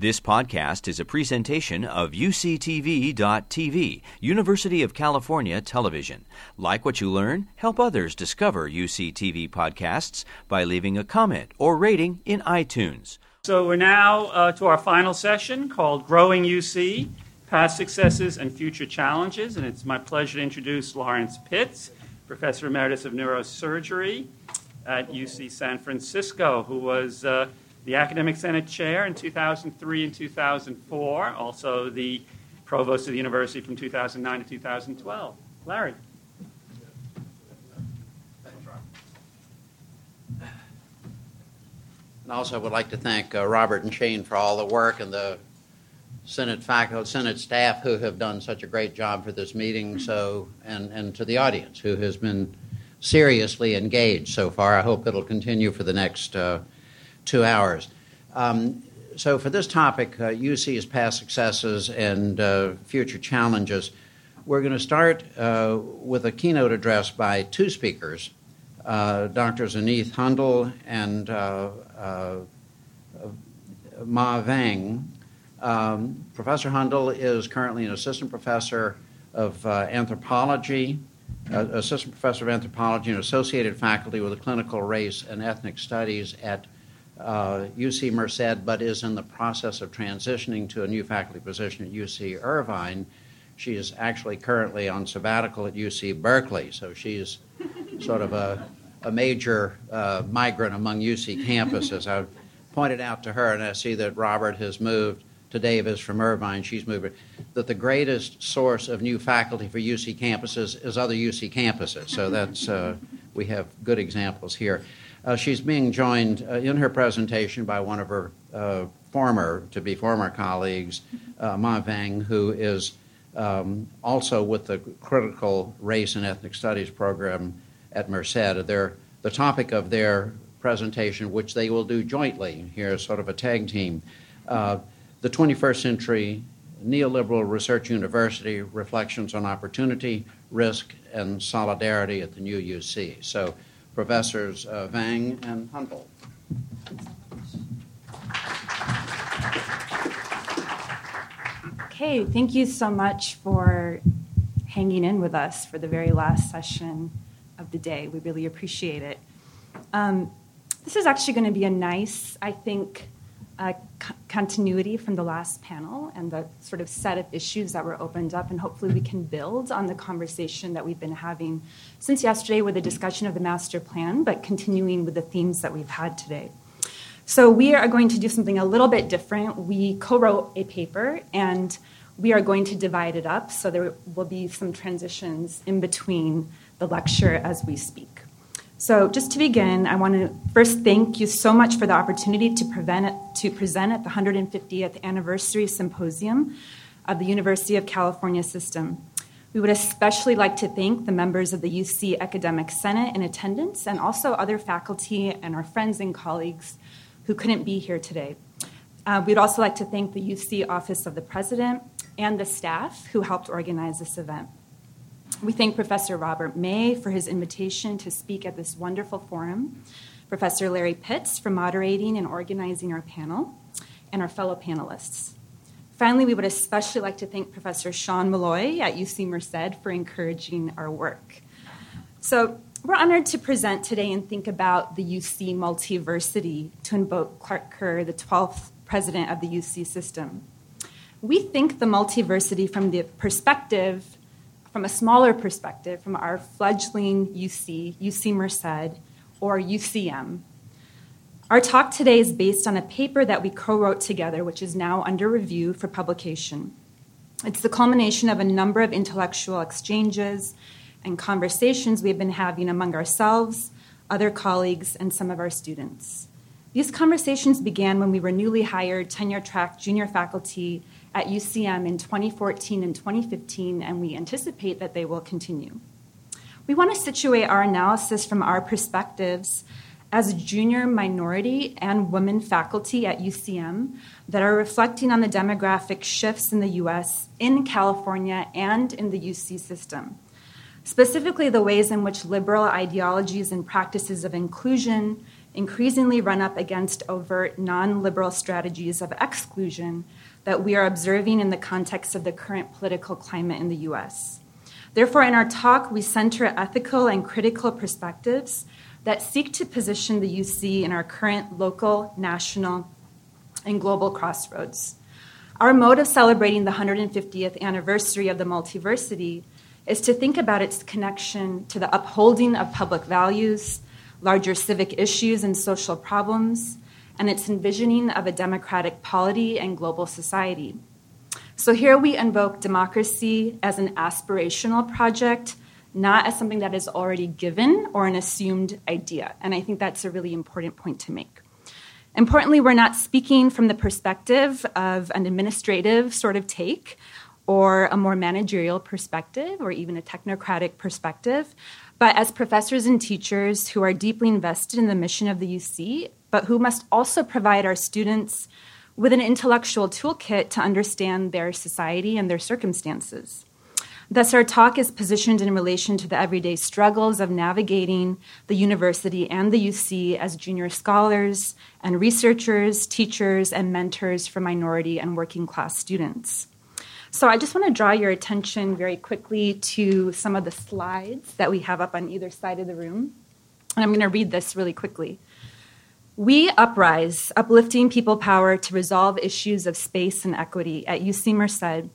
This podcast is a presentation of UCTV.tv, University of California Television. Like what you learn, help others discover UCTV podcasts by leaving a comment or rating in iTunes. So we're now uh, to our final session called Growing UC Past Successes and Future Challenges. And it's my pleasure to introduce Lawrence Pitts, Professor Emeritus of Neurosurgery at UC San Francisco, who was. Uh, the Academic Senate Chair in 2003 and 2004, also the Provost of the University from 2009 to 2012. Larry. And also, I would like to thank uh, Robert and Shane for all the work and the Senate faculty, Senate staff who have done such a great job for this meeting. So, and and to the audience who has been seriously engaged so far. I hope it'll continue for the next. Uh, two hours. Um, so, for this topic, uh, UC's past successes and uh, future challenges, we're going to start uh, with a keynote address by two speakers, uh, Dr. Anneeth Hundle and uh, uh, Ma Vang. Um, professor Hundal is currently an assistant professor of anthropology, assistant professor of anthropology and associated faculty with the critical race and ethnic studies at uh, UC Merced, but is in the process of transitioning to a new faculty position at UC Irvine. She is actually currently on sabbatical at UC Berkeley, so she's sort of a, a major uh, migrant among UC campuses. I pointed out to her, and I see that Robert has moved to Davis from Irvine. She's moved that the greatest source of new faculty for UC campuses is other UC campuses. So that's uh, we have good examples here. Uh, she's being joined uh, in her presentation by one of her uh, former, to be former colleagues, uh, Ma Vang, who is um, also with the critical race and ethnic studies program at Merced. They're, the topic of their presentation, which they will do jointly here, sort of a tag team, uh, the 21st century neoliberal research university reflections on opportunity, risk, and solidarity at the new UC. So Professors uh, Vang and Hundle. Okay, thank you so much for hanging in with us for the very last session of the day. We really appreciate it. Um, this is actually going to be a nice, I think, uh, continuity from the last panel and the sort of set of issues that were opened up, and hopefully we can build on the conversation that we've been having since yesterday with the discussion of the master plan, but continuing with the themes that we've had today. So we are going to do something a little bit different. We co-wrote a paper and we are going to divide it up so there will be some transitions in between the lecture as we speak. So, just to begin, I want to first thank you so much for the opportunity to, it, to present at the 150th anniversary symposium of the University of California system. We would especially like to thank the members of the UC Academic Senate in attendance and also other faculty and our friends and colleagues who couldn't be here today. Uh, we'd also like to thank the UC Office of the President and the staff who helped organize this event. We thank Professor Robert May for his invitation to speak at this wonderful forum, Professor Larry Pitts for moderating and organizing our panel, and our fellow panelists. Finally, we would especially like to thank Professor Sean Malloy at UC Merced for encouraging our work. So, we're honored to present today and think about the UC multiversity to invoke Clark Kerr, the 12th president of the UC system. We think the multiversity from the perspective from a smaller perspective, from our fledgling UC, UC Merced, or UCM. Our talk today is based on a paper that we co wrote together, which is now under review for publication. It's the culmination of a number of intellectual exchanges and conversations we've been having among ourselves, other colleagues, and some of our students. These conversations began when we were newly hired tenure track junior faculty at UCM in 2014 and 2015, and we anticipate that they will continue. We want to situate our analysis from our perspectives as junior minority and women faculty at UCM that are reflecting on the demographic shifts in the US, in California, and in the UC system. Specifically, the ways in which liberal ideologies and practices of inclusion, increasingly run up against overt non liberal strategies of exclusion that we are observing in the context of the current political climate in the US. Therefore, in our talk, we center ethical and critical perspectives that seek to position the UC in our current local, national, and global crossroads. Our mode of celebrating the 150th anniversary of the multiversity is to think about its connection to the upholding of public values, larger civic issues and social problems, and its envisioning of a democratic polity and global society. So here we invoke democracy as an aspirational project, not as something that is already given or an assumed idea. And I think that's a really important point to make. Importantly, we're not speaking from the perspective of an administrative sort of take or a more managerial perspective or even a technocratic perspective, but as professors and teachers who are deeply invested in the mission of the UC, but who must also provide our students with an intellectual toolkit to understand their society and their circumstances. Thus, our talk is positioned in relation to the everyday struggles of navigating the university and the UC as junior scholars and researchers, teachers, and mentors for minority and working class students. So, I just want to draw your attention very quickly to some of the slides that we have up on either side of the room. And I'm going to read this really quickly. We uprise, uplifting people power to resolve issues of space and equity at UC Merced,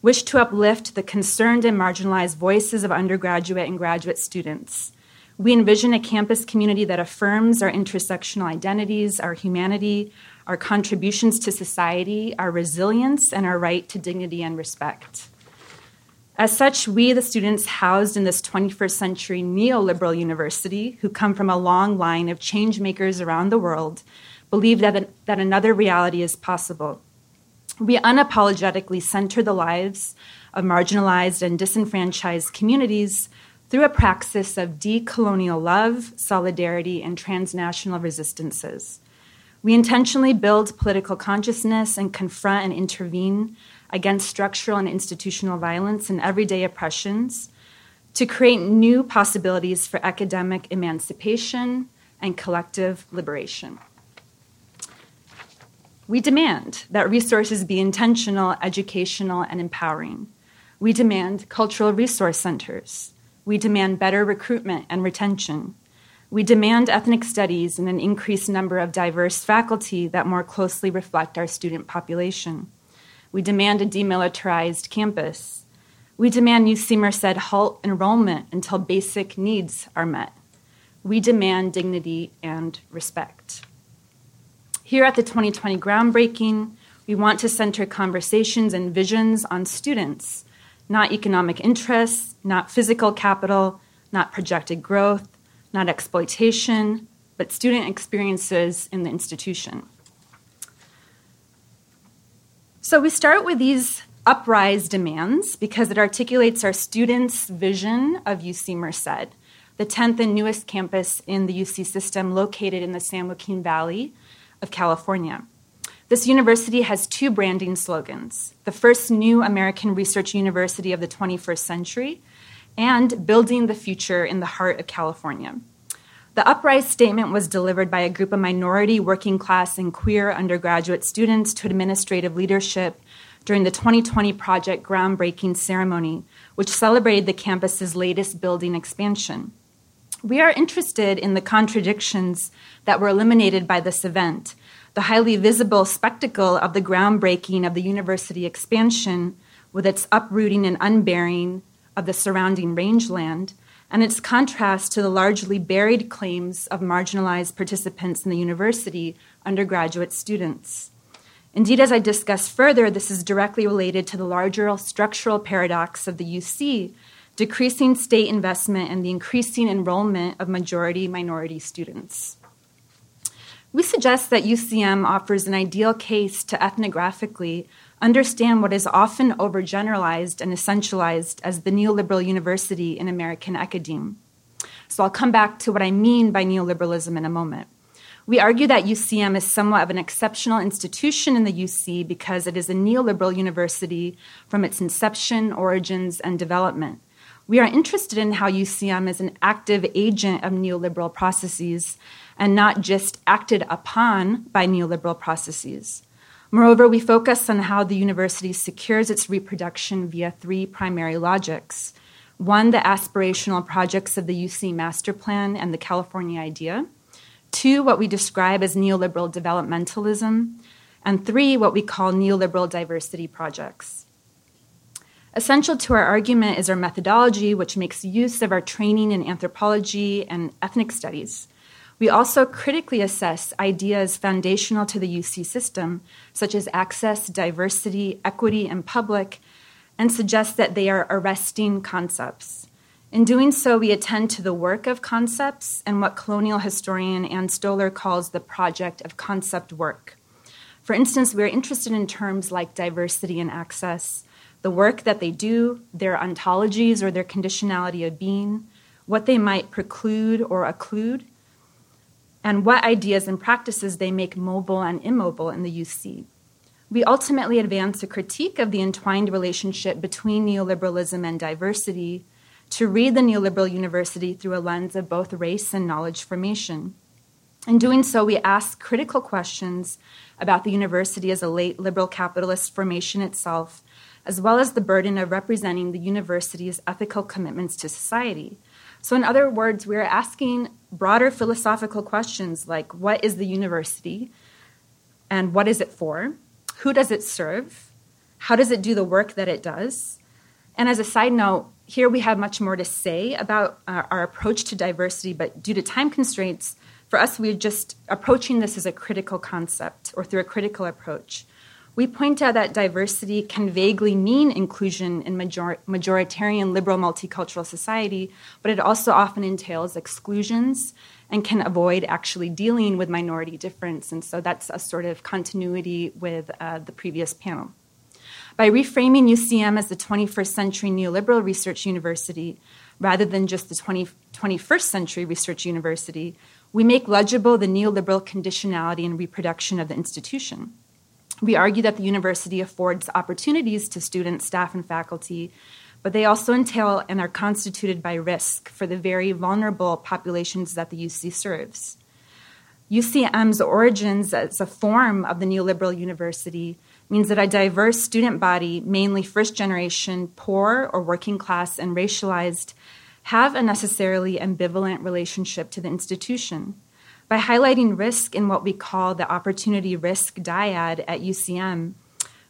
wish to uplift the concerned and marginalized voices of undergraduate and graduate students. We envision a campus community that affirms our intersectional identities, our humanity, our contributions to society, our resilience, and our right to dignity and respect. As such, we, the students housed in this 21st century neoliberal university, who come from a long line of change makers around the world, believe that, that another reality is possible. We unapologetically center the lives of marginalized and disenfranchised communities through a praxis of decolonial love, solidarity, and transnational resistances. We intentionally build political consciousness and confront and intervene against structural and institutional violence and everyday oppressions to create new possibilities for academic emancipation and collective liberation. We demand that resources be intentional, educational, and empowering. We demand cultural resource centers. We demand better recruitment and retention. We demand ethnic studies and an increased number of diverse faculty that more closely reflect our student population. We demand a demilitarized campus. We demand UC Merced halt enrollment until basic needs are met. We demand dignity and respect. Here at the 2020 groundbreaking, we want to center conversations and visions on students, not economic interests, not physical capital, not projected growth, not exploitation, but student experiences in the institution. So we start with these uprise demands because it articulates our students' vision of UC Merced, the 10th and newest campus in the UC system located in the San Joaquin Valley of California. This university has two branding slogans the first new American research university of the 21st century, and building the future in the heart of California. The Uprise statement was delivered by a group of minority, working class, and queer undergraduate students to administrative leadership during the 2020 project groundbreaking ceremony, which celebrated the campus's latest building expansion. We are interested in the contradictions that were eliminated by this event, the highly visible spectacle of the groundbreaking of the university expansion with its uprooting and unburying of the surrounding rangeland and its contrast to the largely buried claims of marginalized participants in the university, undergraduate students. Indeed, as I discuss further, this is directly related to the larger structural paradox of the UC, decreasing state investment and the increasing enrollment of majority minority students. We suggest that UCM offers an ideal case to ethnographically understand what is often overgeneralized and essentialized as the neoliberal university in American academe. So I'll come back to what I mean by neoliberalism in a moment. We argue that UCM is somewhat of an exceptional institution in the UC because it is a neoliberal university from its inception, origins, and development. We are interested in how UCM is an active agent of neoliberal processes and not just acted upon by neoliberal processes. Moreover, we focus on how the university secures its reproduction via three primary logics one, the aspirational projects of the UC Master Plan and the California Idea, two, what we describe as neoliberal developmentalism, and three, what we call neoliberal diversity projects. Essential to our argument is our methodology, which makes use of our training in anthropology and ethnic studies. We also critically assess ideas foundational to the UC system, such as access, diversity, equity, and public, and suggest that they are arresting concepts. In doing so, we attend to the work of concepts and what colonial historian Ann Stoler calls the project of concept work. For instance, we are interested in terms like diversity and access, the work that they do, their ontologies or their conditionality of being, what they might preclude or occlude, and what ideas and practices they make mobile and immobile in the UC. We ultimately advance a critique of the entwined relationship between neoliberalism and diversity to read the neoliberal university through a lens of both race and knowledge formation. In doing so, we ask critical questions about the university as a late liberal capitalist formation itself, as well as the burden of representing the university's ethical commitments to society. So, in other words, we're asking broader philosophical questions like what is the university and what is it for? Who does it serve? How does it do the work that it does? And as a side note, here we have much more to say about our, our approach to diversity, but due to time constraints, for us, we're just approaching this as a critical concept or through a critical approach we point out that diversity can vaguely mean inclusion in major- majoritarian liberal multicultural society, but it also often entails exclusions and can avoid actually dealing with minority difference. And so that's a sort of continuity with uh, the previous panel. By reframing UCM as the 21st century neoliberal research university rather than just the 20, 21st century research university, we make legible the neoliberal conditionality and reproduction of the institution. We argue that the university affords opportunities to students, staff, and faculty, but they also entail and are constituted by risk for the very vulnerable populations that the UC serves. UCM's origins as a form of the neoliberal university means that a diverse student body, mainly first generation, poor or working class, and racialized, have a necessarily ambivalent relationship to the institution. By highlighting risk in what we call the opportunity risk dyad at UCM,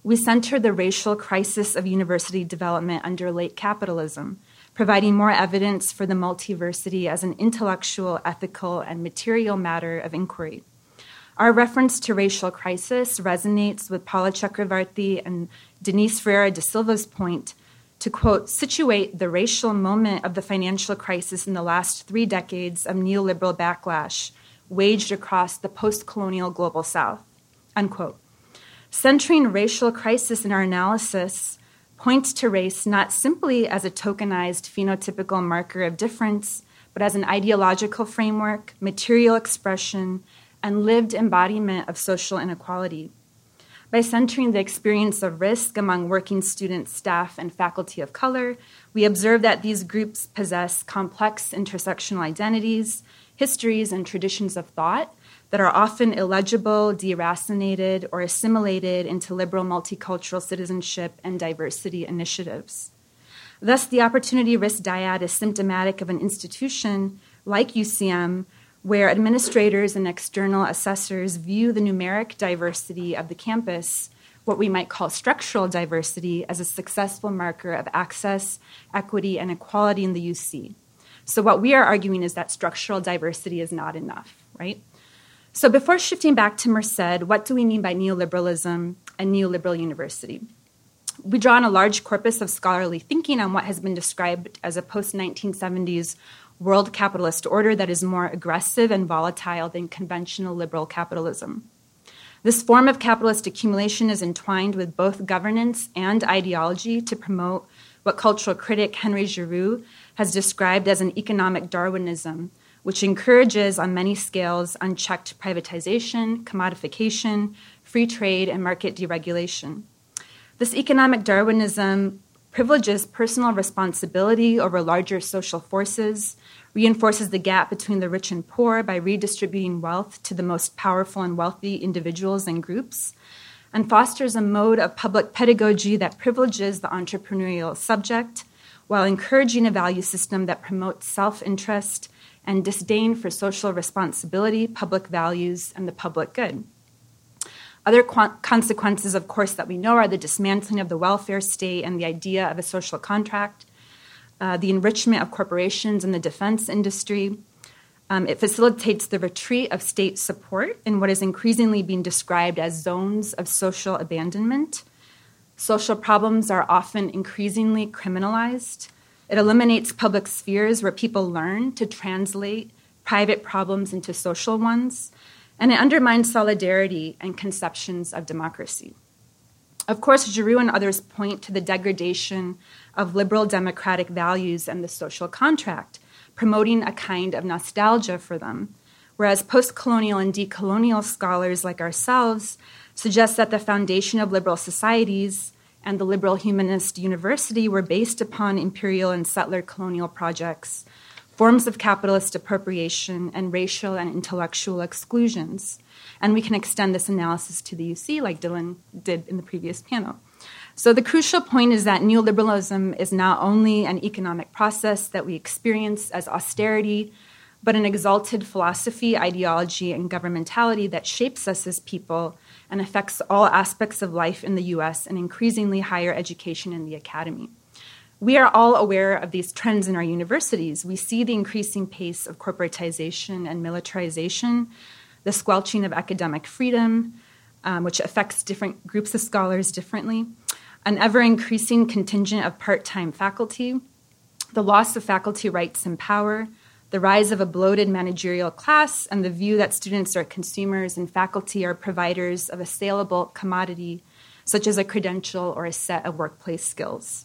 we center the racial crisis of university development under late capitalism, providing more evidence for the multiversity as an intellectual, ethical, and material matter of inquiry. Our reference to racial crisis resonates with Paula Chakravartty and Denise Ferreira da Silva's point to quote, situate the racial moment of the financial crisis in the last three decades of neoliberal backlash waged across the post colonial global south. Unquote. Centering racial crisis in our analysis points to race not simply as a tokenized phenotypical marker of difference, but as an ideological framework, material expression, and lived embodiment of social inequality. By centering the experience of risk among working students, staff, and faculty of color, we observe that these groups possess complex intersectional identities, histories, and traditions of thought that are often illegible, deracinated, or assimilated into liberal multicultural citizenship and diversity initiatives. Thus, the opportunity risk dyad is symptomatic of an institution like UCM where administrators and external assessors view the numeric diversity of the campus, what we might call structural diversity, as a successful marker of access, equity, and equality in the UC. So, what we are arguing is that structural diversity is not enough, right? So, before shifting back to Merced, what do we mean by neoliberalism and neoliberal university? We draw on a large corpus of scholarly thinking on what has been described as a post 1970s world capitalist order that is more aggressive and volatile than conventional liberal capitalism. This form of capitalist accumulation is entwined with both governance and ideology to promote what cultural critic Henry Giroux has described as an economic Darwinism, which encourages on many scales unchecked privatization, commodification, free trade, and market deregulation. This economic Darwinism privileges personal responsibility over larger social forces, reinforces the gap between the rich and poor by redistributing wealth to the most powerful and wealthy individuals and groups, and fosters a mode of public pedagogy that privileges the entrepreneurial subject while encouraging a value system that promotes self interest and disdain for social responsibility, public values, and the public good. Other qu- consequences, of course, that we know are the dismantling of the welfare state and the idea of a social contract, uh, the enrichment of corporations and the defense industry. Um, it facilitates the retreat of state support in what is increasingly being described as zones of social abandonment. Social problems are often increasingly criminalized. It eliminates public spheres where people learn to translate private problems into social ones and it undermines solidarity and conceptions of democracy. Of course, Giroux and others point to the degradation of liberal democratic values and the social contract, promoting a kind of nostalgia for them, whereas post colonial and decolonial scholars like ourselves suggest that the foundation of liberal societies and the liberal humanist university were based upon imperial and settler colonial projects forms of capitalist appropriation, and racial and intellectual exclusions. And we can extend this analysis to the UC, like Dylan did in the previous panel. So, the crucial point is that neoliberalism is not only an economic process that we experience as austerity, but an exalted philosophy, ideology, and governmentality that shapes us as people and affects all aspects of life in the US and increasingly higher education in the academy. We are all aware of these trends in our universities. We see the increasing pace of corporatization and militarization, the squelching of academic freedom, um, which affects different groups of scholars differently, an ever increasing contingent of part time faculty, the loss of faculty rights and power, the rise of a bloated managerial class, and the view that students are consumers and faculty are providers of a saleable commodity, such as a credential or a set of workplace skills.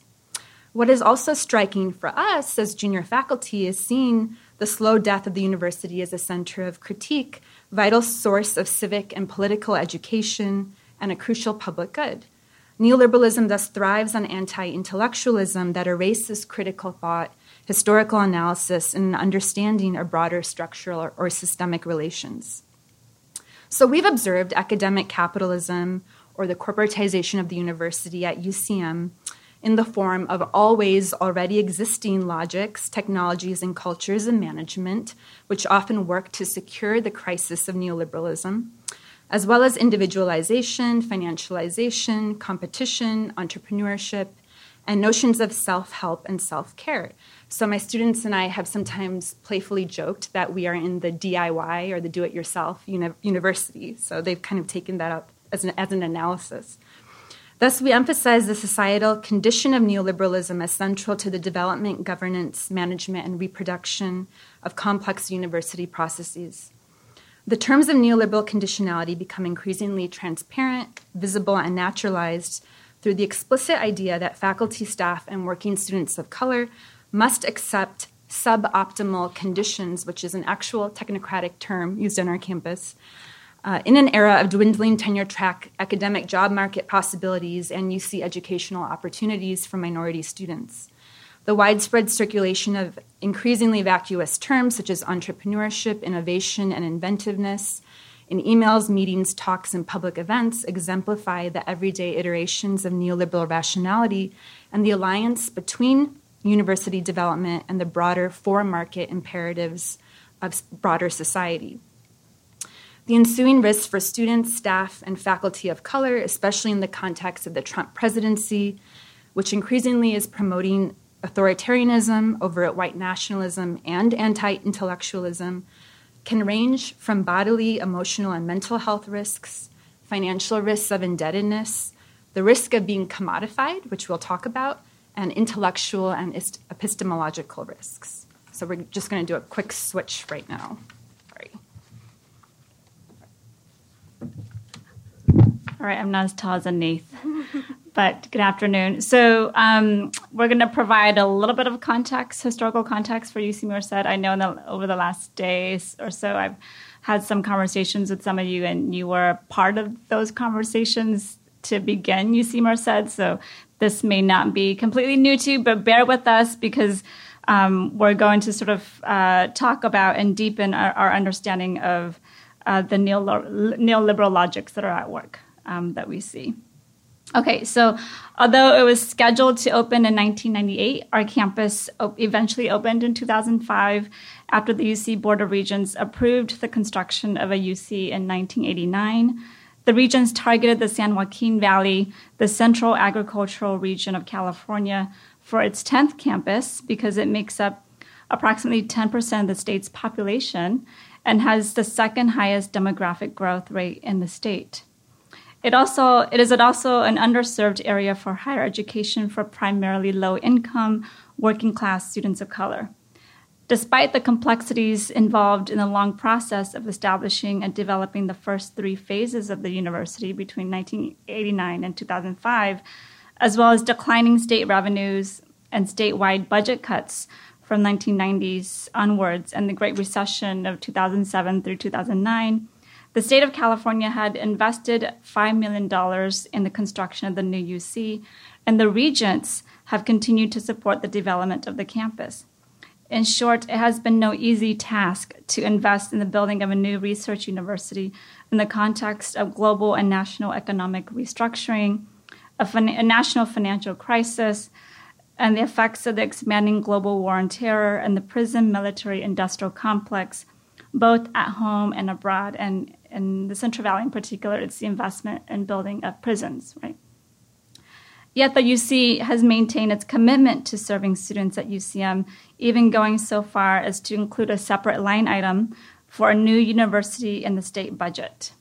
What is also striking for us as junior faculty is seeing the slow death of the university as a center of critique, vital source of civic and political education, and a crucial public good. Neoliberalism thus thrives on anti intellectualism that erases critical thought, historical analysis, and understanding of broader structural or, or systemic relations. So we've observed academic capitalism or the corporatization of the university at UCM in the form of always already existing logics, technologies, and cultures and management, which often work to secure the crisis of neoliberalism, as well as individualization, financialization, competition, entrepreneurship, and notions of self help and self care. So, my students and I have sometimes playfully joked that we are in the DIY or the do it yourself uni- university. So, they've kind of taken that up as an, as an analysis. Thus, we emphasize the societal condition of neoliberalism as central to the development, governance, management, and reproduction of complex university processes. The terms of neoliberal conditionality become increasingly transparent, visible, and naturalized through the explicit idea that faculty, staff, and working students of color must accept suboptimal conditions, which is an actual technocratic term used on our campus, uh, in an era of dwindling tenure track academic job market possibilities and UC educational opportunities for minority students. The widespread circulation of increasingly vacuous terms such as entrepreneurship, innovation, and inventiveness in emails, meetings, talks, and public events exemplify the everyday iterations of neoliberal rationality and the alliance between university development and the broader for market imperatives of broader society. The ensuing risks for students, staff, and faculty of color, especially in the context of the Trump presidency, which increasingly is promoting authoritarianism over white nationalism and anti intellectualism, can range from bodily, emotional, and mental health risks, financial risks of indebtedness, the risk of being commodified, which we'll talk about, and intellectual and epistemological risks. So we're just going to do a quick switch right now. Sorry. All right, I'm not as tall as Nath, but good afternoon. So um, we're going to provide a little bit of context, historical context for UC Merced. I know the, over the last days or so, I've had some conversations with some of you, and you were part of those conversations to begin UC Merced. So this may not be completely new to you, but bear with us because um, we're going to sort of uh, talk about and deepen our, our understanding of uh, the neoliberal logics that are at work um, that we see. Okay, so although it was scheduled to open in 1998, our campus eventually opened in 2005 after the UC Board of Regents approved the construction of a UC in 1989. The regents targeted the San Joaquin Valley, the central agricultural region of California, for its 10th campus because it makes up approximately 10% of the state's population and has the second highest demographic growth rate in the state. It also it is also an underserved area for higher education for primarily low income working class students of color. Despite the complexities involved in the long process of establishing and developing the first three phases of the university between 1989 and 2005, as well as declining state revenues and statewide budget cuts from 1990s onwards and the Great Recession of 2007 through 2009, the state of California had invested $5 million in the construction of the new UC, and the regents have continued to support the development of the campus. In short, it has been no easy task to invest in the building of a new research university in the context of global and national economic restructuring, a, fin- a, national financial crisis, and the effects of the expanding global war on terror and the prison military industrial complex, both at home and abroad. And in the Central Valley in particular, it's the investment in building of prisons, right? Yet the UC has maintained its commitment to serving students at UCM, even going so far as to include a separate line item for a new university in the state budget.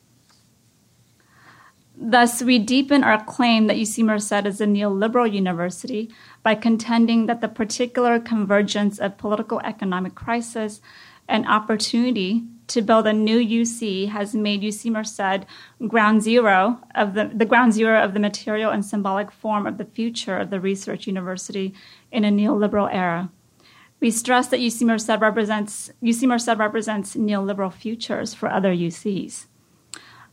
Thus, we deepen our claim that UC Merced is a neoliberal university by contending that the particular convergence of political economic crisis and opportunity to build a new UC has made UC Merced ground zero of the, the ground zero of the material and symbolic form of the future of the research university in a neoliberal era. We stress that UC Merced represents UC Merced represents neoliberal futures for other UCs.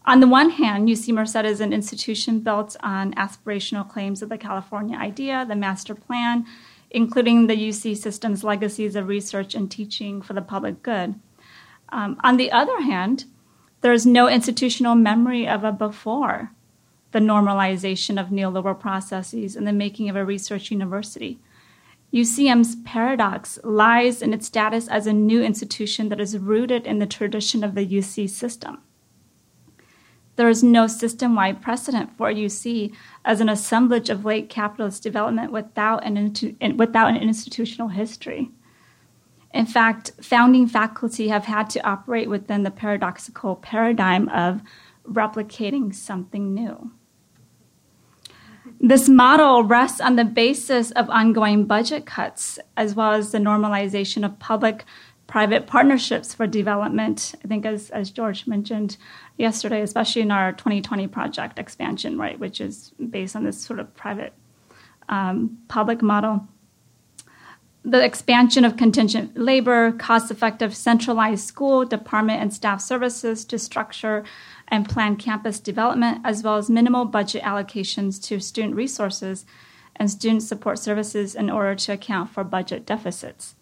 On the one hand, UC Merced is an institution built on aspirational claims of the California idea, the master plan, including the UC system's legacies of research and teaching for the public good. Um, on the other hand, there's no institutional memory of a before the normalization of neoliberal processes and the making of a research university. UCM's paradox lies in its status as a new institution that is rooted in the tradition of the UC system. There is no system wide precedent for UC as an assemblage of late capitalist development without an, without an institutional history. In fact, founding faculty have had to operate within the paradoxical paradigm of replicating something new. This model rests on the basis of ongoing budget cuts, as well as the normalization of public private partnerships for development. I think, as, as George mentioned yesterday, especially in our 2020 project expansion, right, which is based on this sort of private um, public model the expansion of contingent labor, cost effective centralized school, department, and staff services to structure and plan campus development, as well as minimal budget allocations to student resources and student support services in order to account for budget deficits.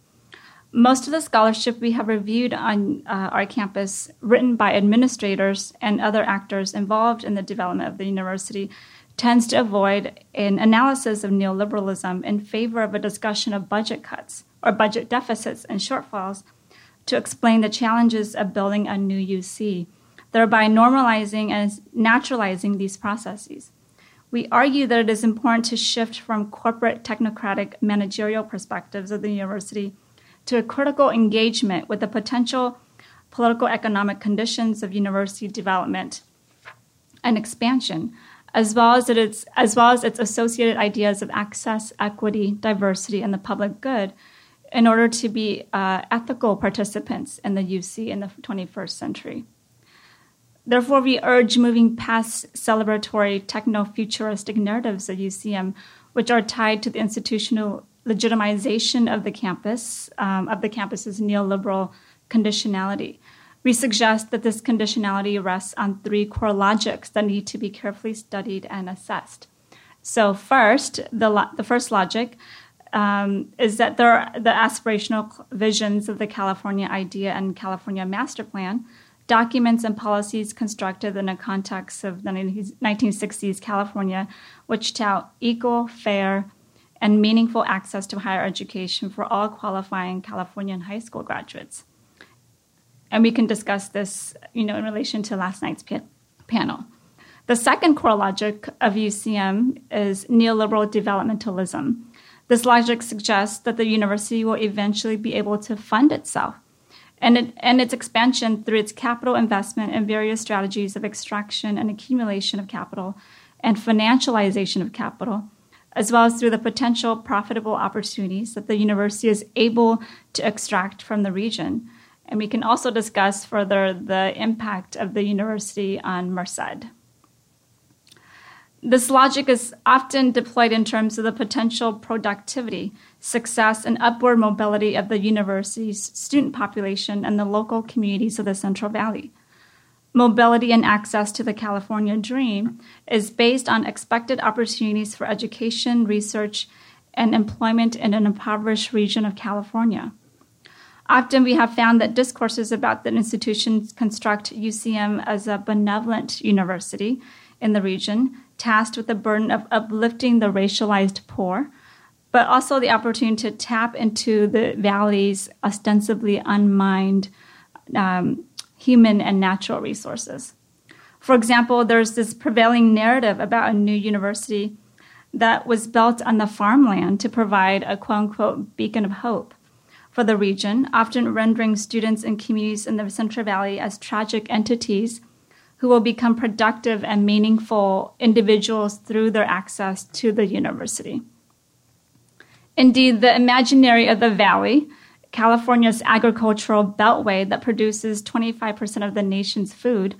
Most of the scholarship we have reviewed on uh, our campus, written by administrators and other actors involved in the development of the university, tends to avoid an analysis of neoliberalism in favor of a discussion of budget cuts or budget deficits and shortfalls to explain the challenges of building a new UC, thereby normalizing and naturalizing these processes. We argue that it is important to shift from corporate technocratic managerial perspectives of the university to a critical engagement with the potential political economic conditions of university development and expansion as well as its as well as its associated ideas of access, equity, diversity, and the public good, in order to be uh, ethical participants in the UC in the 21st century. Therefore, we urge moving past celebratory techno-futuristic narratives of UCM, which are tied to the institutional legitimization of the campus, um, of the campus's neoliberal conditionality, we suggest that this conditionality rests on three core logics that need to be carefully studied and assessed. So, first, the, lo- the first logic um, is that there are the aspirational visions of the California idea and California master plan, documents and policies constructed in the context of the 1960s California, which tout equal, fair, and meaningful access to higher education for all qualifying Californian high school graduates. And we can discuss this, you know, in relation to last night's pa- panel. The second core logic of UCM is neoliberal developmentalism. This logic suggests that the university will eventually be able to fund itself and, it, and its expansion through its capital investment and various strategies of extraction and accumulation of capital and financialization of capital, as well as through the potential profitable opportunities that the university is able to extract from the region. And we can also discuss further the impact of the university on Merced. This logic is often deployed in terms of the potential productivity, success, and upward mobility of the university's student population and the local communities of the Central Valley. Mobility and access to the California dream is based on expected opportunities for education, research, and employment in an impoverished region of California. Often we have found that discourses about the institutions construct UCM as a benevolent university in the region tasked with the burden of uplifting the racialized poor, but also the opportunity to tap into the valley's ostensibly unmined um, human and natural resources. For example, there's this prevailing narrative about a new university that was built on the farmland to provide a quote unquote beacon of hope for the region, often rendering students and communities in the Central Valley as tragic entities who will become productive and meaningful individuals through their access to the university. Indeed, the imaginary of the valley, California's agricultural beltway that produces 25% of the nation's food,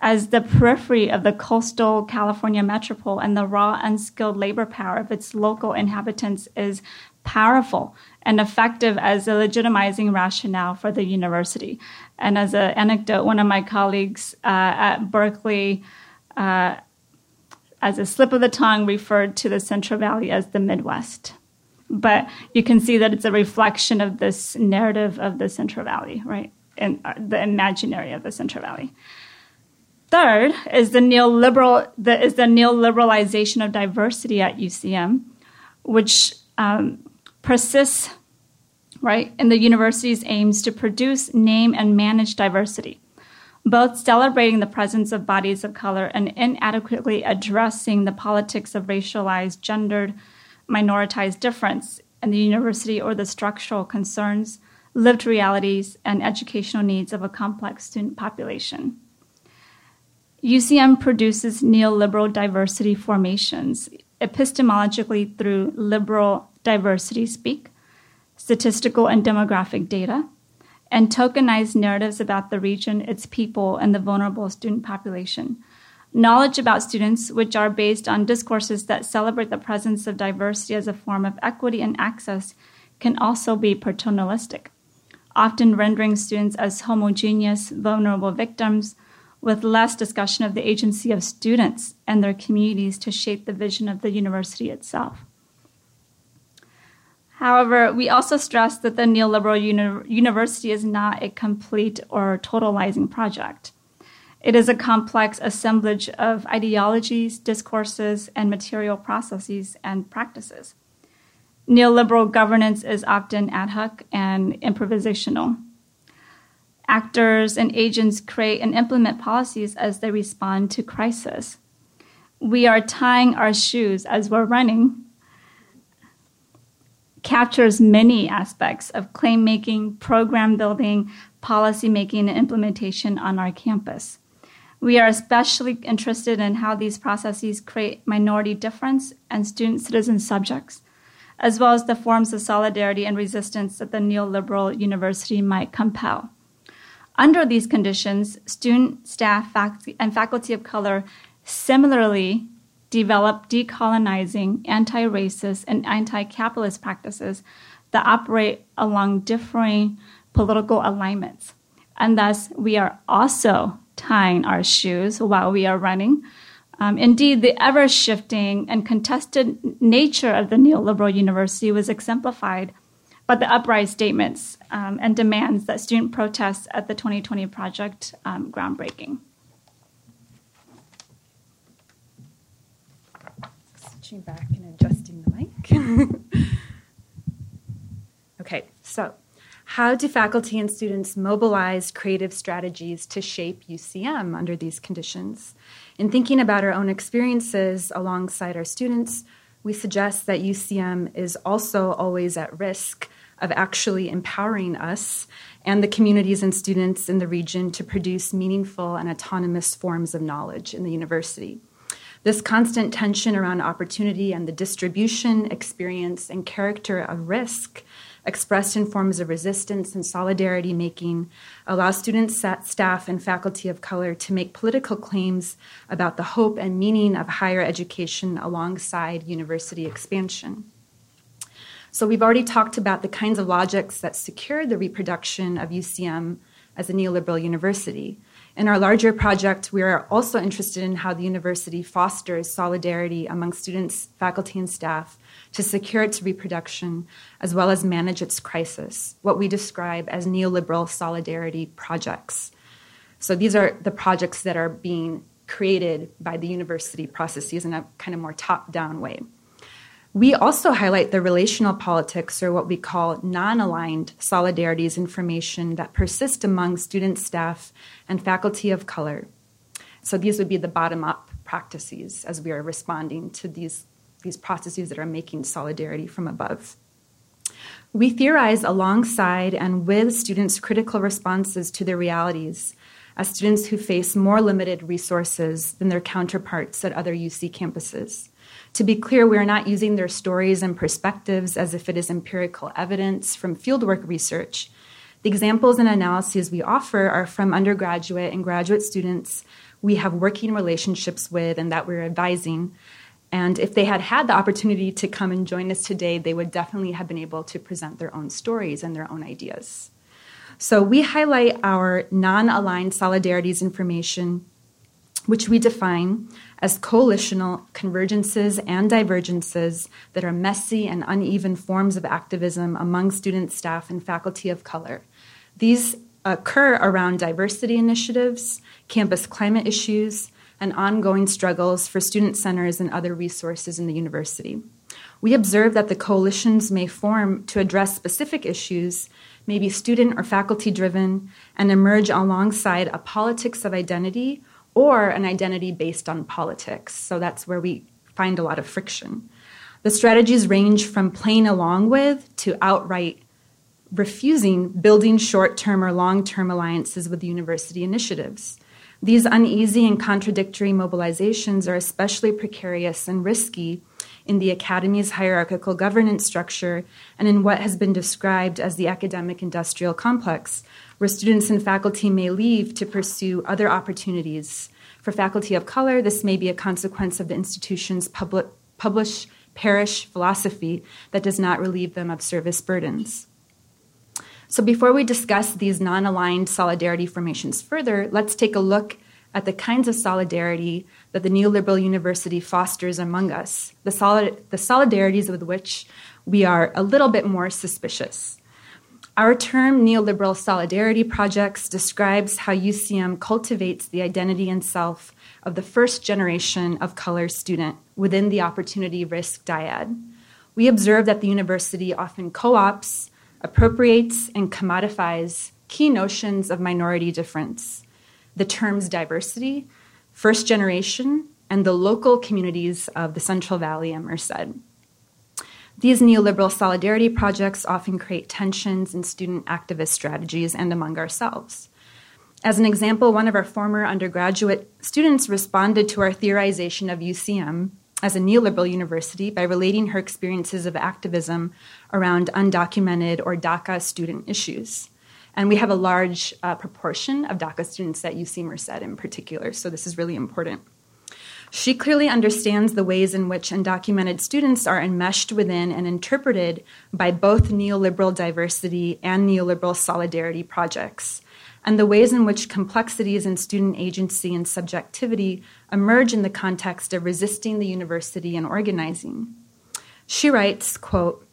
as the periphery of the coastal California metropole and the raw, unskilled labor power of its local inhabitants is powerful and effective as a legitimizing rationale for the university. And as an anecdote, one of my colleagues uh, at Berkeley, uh, as a slip of the tongue, referred to the Central Valley as the Midwest. But you can see that it's a reflection of this narrative of the Central Valley, right? And uh, the imaginary of the Central Valley. Third is the neoliberal, the, is the neoliberalization of diversity at UCM, which um, persists right in the university's aims to produce, name, and manage diversity, both celebrating the presence of bodies of color and inadequately addressing the politics of racialized, gendered, minoritized difference in the university or the structural concerns, lived realities, and educational needs of a complex student population. UCM produces neoliberal diversity formations epistemologically through liberal diversity speak, statistical and demographic data, and tokenized narratives about the region, its people, and the vulnerable student population. Knowledge about students, which are based on discourses that celebrate the presence of diversity as a form of equity and access, can also be paternalistic, often rendering students as homogeneous, vulnerable victims with less discussion of the agency of students and their communities to shape the vision of the university itself. However, we also stress that the neoliberal uni- university is not a complete or totalizing project. It is a complex assemblage of ideologies, discourses, and material processes and practices. Neoliberal governance is often ad hoc and improvisational. Actors and agents create and implement policies as they respond to crisis. We are tying our shoes as we're running captures many aspects of claim making, program building, policy making, and implementation on our campus. We are especially interested in how these processes create minority difference and student citizen subjects, as well as the forms of solidarity and resistance that the neoliberal university might compel. Under these conditions, student, staff, faculty, and faculty of color similarly develop decolonizing, anti racist, and anti capitalist practices that operate along differing political alignments. And thus, we are also tying our shoes while we are running Um, indeed, the ever shifting and contested nature of the neoliberal university was exemplified by the uprise statements um, and demands that student protests at the 2020 project um, groundbreaking. Switching back and adjusting the mic. okay, so how do faculty and students mobilize creative strategies to shape UCM under these conditions? In thinking about our own experiences alongside our students, we suggest that UCM is also always at risk of actually empowering us and the communities and students in the region to produce meaningful and autonomous forms of knowledge in the university. This constant tension around opportunity and the distribution, experience, and character of risk expressed in forms of resistance and solidarity making, allows students, staff, and faculty of color to make political claims about the hope and meaning of higher education alongside university expansion. So, we've already talked about the kinds of logics that secure the reproduction of UCM as a neoliberal university. In our larger project, we are also interested in how the university fosters solidarity among students, faculty, and staff to secure its reproduction as well as manage its crisis, what we describe as neoliberal solidarity projects. So these are the projects that are being created by the university processes in a kind of more top down way. We also highlight the relational politics, or what we call non aligned solidarities in formation that persist among students, staff, and faculty of color. So these would be the bottom up practices as we are responding to these, these processes that are making solidarity from above. We theorize alongside and with students' critical responses to their realities as students who face more limited resources than their counterparts at other UC campuses. To be clear, we are not using their stories and perspectives as if it is empirical evidence from fieldwork research. The examples and analyses we offer are from undergraduate and graduate students we have working relationships with and that we're advising. And if they had had the opportunity to come and join us today, they would definitely have been able to present their own stories and their own ideas. So we highlight our non aligned solidarities in formation, which we define as coalitional convergences and divergences that are messy and uneven forms of activism among students, staff, and faculty of color. These occur around diversity initiatives, campus climate issues, and ongoing struggles for student centers and other resources in the university. We observe that the coalitions may form to address specific issues, may be student or faculty driven, and emerge alongside a politics of identity or an identity based on politics. So that's where we find a lot of friction. The strategies range from playing along with to outright refusing building short term or long term alliances with university initiatives. These uneasy and contradictory mobilizations are especially precarious and risky in the academy's hierarchical governance structure and in what has been described as the academic industrial complex, where students and faculty may leave to pursue other opportunities. For faculty of color, this may be a consequence of the institution's public, publish parish philosophy that does not relieve them of service burdens. So, before we discuss these non aligned solidarity formations further, let's take a look at the kinds of solidarity that the neoliberal university fosters among us, the, solid, the solidarities with which we are a little bit more suspicious. Our term neoliberal solidarity projects describes how UCM cultivates the identity and self of the first generation of color student within the opportunity risk dyad. We observe that the university often co opts, appropriates, and commodifies key notions of minority difference. The terms diversity, first generation, and the local communities of the Central Valley and Merced. These neoliberal solidarity projects often create tensions in student activist strategies and among ourselves. As an example, one of our former undergraduate students responded to our theorization of UCM as a neoliberal university by relating her experiences of activism around undocumented or DACA student issues. And we have a large uh, proportion of DACA students at UC Merced in particular, so this is really important. She clearly understands the ways in which undocumented students are enmeshed within and interpreted by both neoliberal diversity and neoliberal solidarity projects. and the ways in which complexities in student agency and subjectivity emerge in the context of resisting the university and organizing. She writes, quote,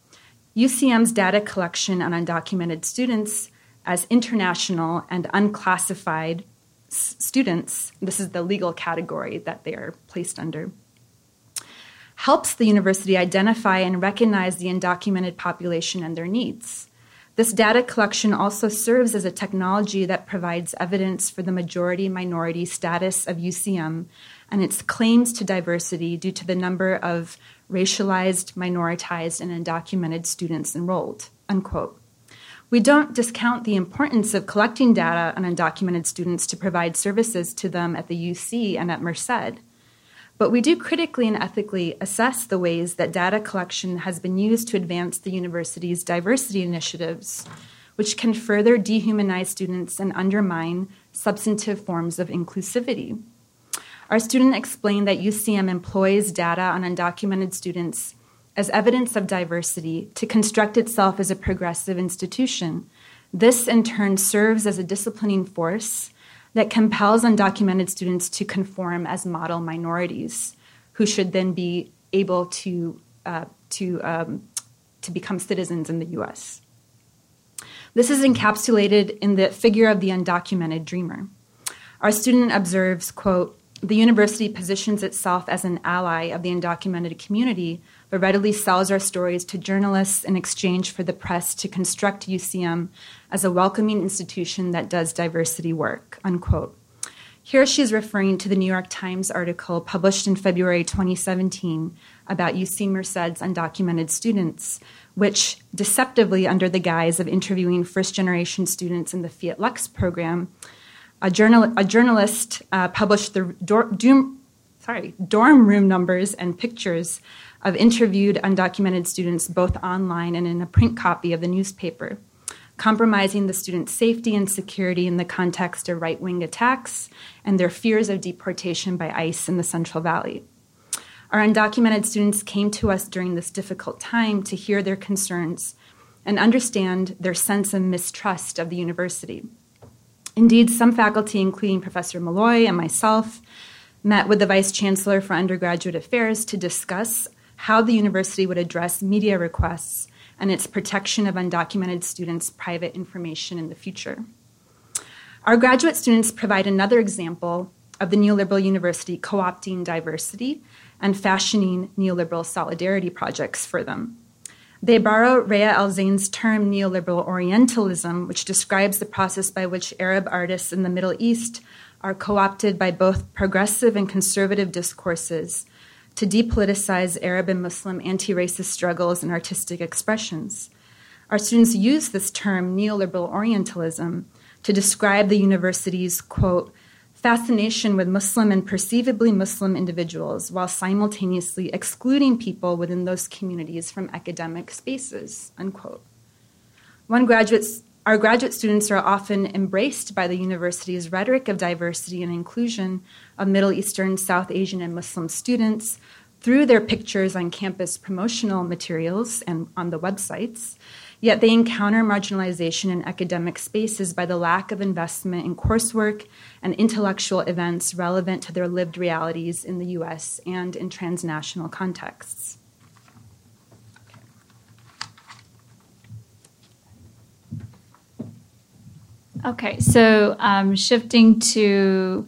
UCM's data collection on undocumented students as international and unclassified students, this is the legal category that they are placed under, helps the university identify and recognize the undocumented population and their needs. This data collection also serves as a technology that provides evidence for the majority minority status of UCM and its claims to diversity due to the number of racialized, minoritized, and undocumented students enrolled. Unquote. We don't discount the importance of collecting data on undocumented students to provide services to them at the UC and at Merced. But we do critically and ethically assess the ways that data collection has been used to advance the university's diversity initiatives, which can further dehumanize students and undermine substantive forms of inclusivity. Our student explained that UCM employs data on undocumented students as evidence of diversity to construct itself as a progressive institution. This, in turn, serves as a disciplining force that compels undocumented students to conform as model minorities, who should then be able to, uh, to, um, to become citizens in the US. This is encapsulated in the figure of the undocumented dreamer. Our student observes, quote, the university positions itself as an ally of the undocumented community, but readily sells our stories to journalists in exchange for the press to construct UCM as a welcoming institution that does diversity work. Unquote. Here she is referring to the New York Times article published in February 2017 about UC Merced's undocumented students, which deceptively, under the guise of interviewing first generation students in the Fiat Lux program, a, journal, a journalist uh, published the doom, sorry, dorm room numbers and pictures of interviewed undocumented students both online and in a print copy of the newspaper, compromising the students' safety and security in the context of right wing attacks and their fears of deportation by ICE in the Central Valley. Our undocumented students came to us during this difficult time to hear their concerns and understand their sense of mistrust of the university. Indeed, some faculty, including Professor Malloy and myself, met with the Vice Chancellor for Undergraduate Affairs to discuss how the university would address media requests and its protection of undocumented students' private information in the future. Our graduate students provide another example of the neoliberal university co opting diversity and fashioning neoliberal solidarity projects for them. They borrow Rayya El Zein's term neoliberal Orientalism, which describes the process by which Arab artists in the Middle East are co opted by both progressive and conservative discourses to depoliticize Arab and Muslim anti racist struggles and artistic expressions. Our students use this term, neoliberal Orientalism, to describe the university's, quote, fascination with Muslim and perceivably Muslim individuals while simultaneously excluding people within those communities from academic spaces, unquote. One graduate, our graduate students are often embraced by the university's rhetoric of diversity and inclusion of Middle Eastern, South Asian, and Muslim students through their pictures on campus promotional materials and on the websites, Yet they encounter marginalization in academic spaces by the lack of investment in coursework and intellectual events relevant to their lived realities in the US and in transnational contexts. Okay, so um, shifting to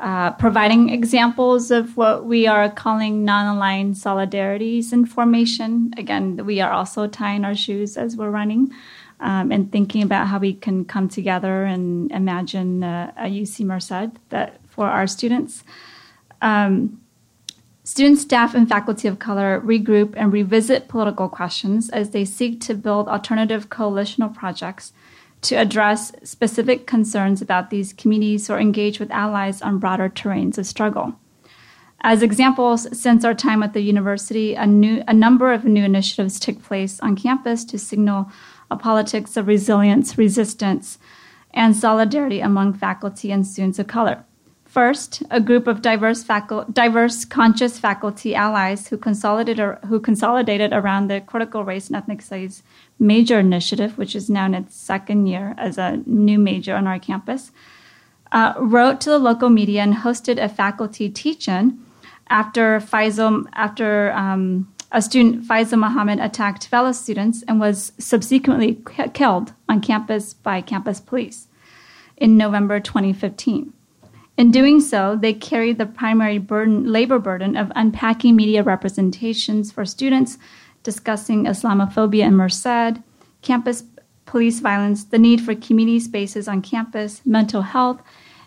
uh, providing examples of what we are calling non-aligned solidarities in formation. Again, we are also tying our shoes as we're running um, and thinking about how we can come together and imagine uh, a UC Merced that for our students. Um, students, staff, and faculty of color regroup and revisit political questions as they seek to build alternative coalitional projects to address specific concerns about these communities or engage with allies on broader terrains of struggle. As examples, since our time at the university, a, new, a number of new initiatives took place on campus to signal a politics of resilience, resistance, and solidarity among faculty and students of color. First, a group of diverse, facu- diverse conscious faculty allies who consolidated, who consolidated around the critical race and ethnic studies major initiative, which is now in its second year as a new major on our campus, uh, wrote to the local media and hosted a faculty teach-in after Faisal, after um, a student, Faisal Muhammad, attacked fellow students and was subsequently killed on campus by campus police in November 2015. In doing so, they carried the primary burden, labor burden of unpacking media representations for students, discussing Islamophobia in Merced, campus police violence, the need for community spaces on campus, mental health,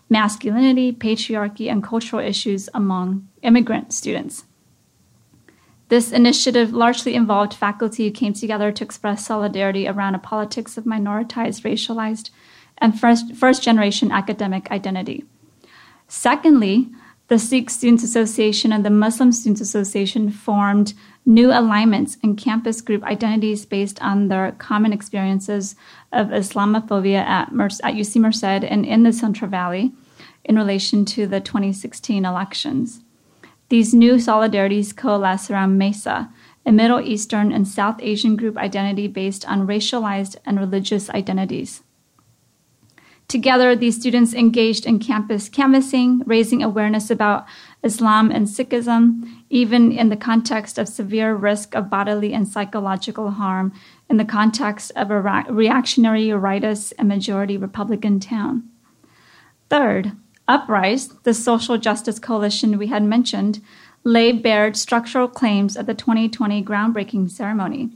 masculinity, patriarchy, and cultural issues among immigrant students. This initiative largely involved faculty who came together to express solidarity around a politics of minoritized, racialized, and first, first generation academic identity. Secondly, the Sikh Students Association and the Muslim Students Association formed new alignments and campus group identities based on their common experiences of Islamophobia at, Merced, at UC Merced and in the Central Valley in relation to the 2016 elections. These new solidarities coalesce around MESA, a Middle Eastern and South Asian group identity based on racialized and religious identities. Together, these students engaged in campus canvassing, raising awareness about Islam and Sikhism, even in the context of severe risk of bodily and psychological harm in the context of a reactionary, rightist, and majority Republican town. Third, Uprise, the social justice coalition we had mentioned, laid bare structural claims at the 2020 groundbreaking ceremony.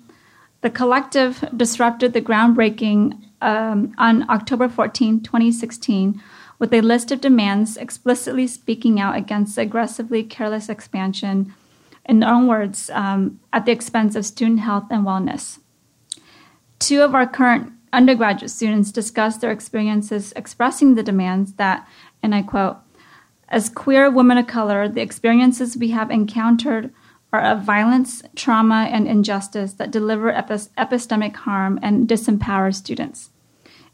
The collective disrupted the groundbreaking um, on October 14, 2016, with a list of demands explicitly speaking out against aggressively careless expansion, in their own words, um, at the expense of student health and wellness. Two of our current undergraduate students discussed their experiences expressing the demands that, and I quote, as queer women of color, the experiences we have encountered are of violence, trauma, and injustice that deliver epistemic harm and disempower students.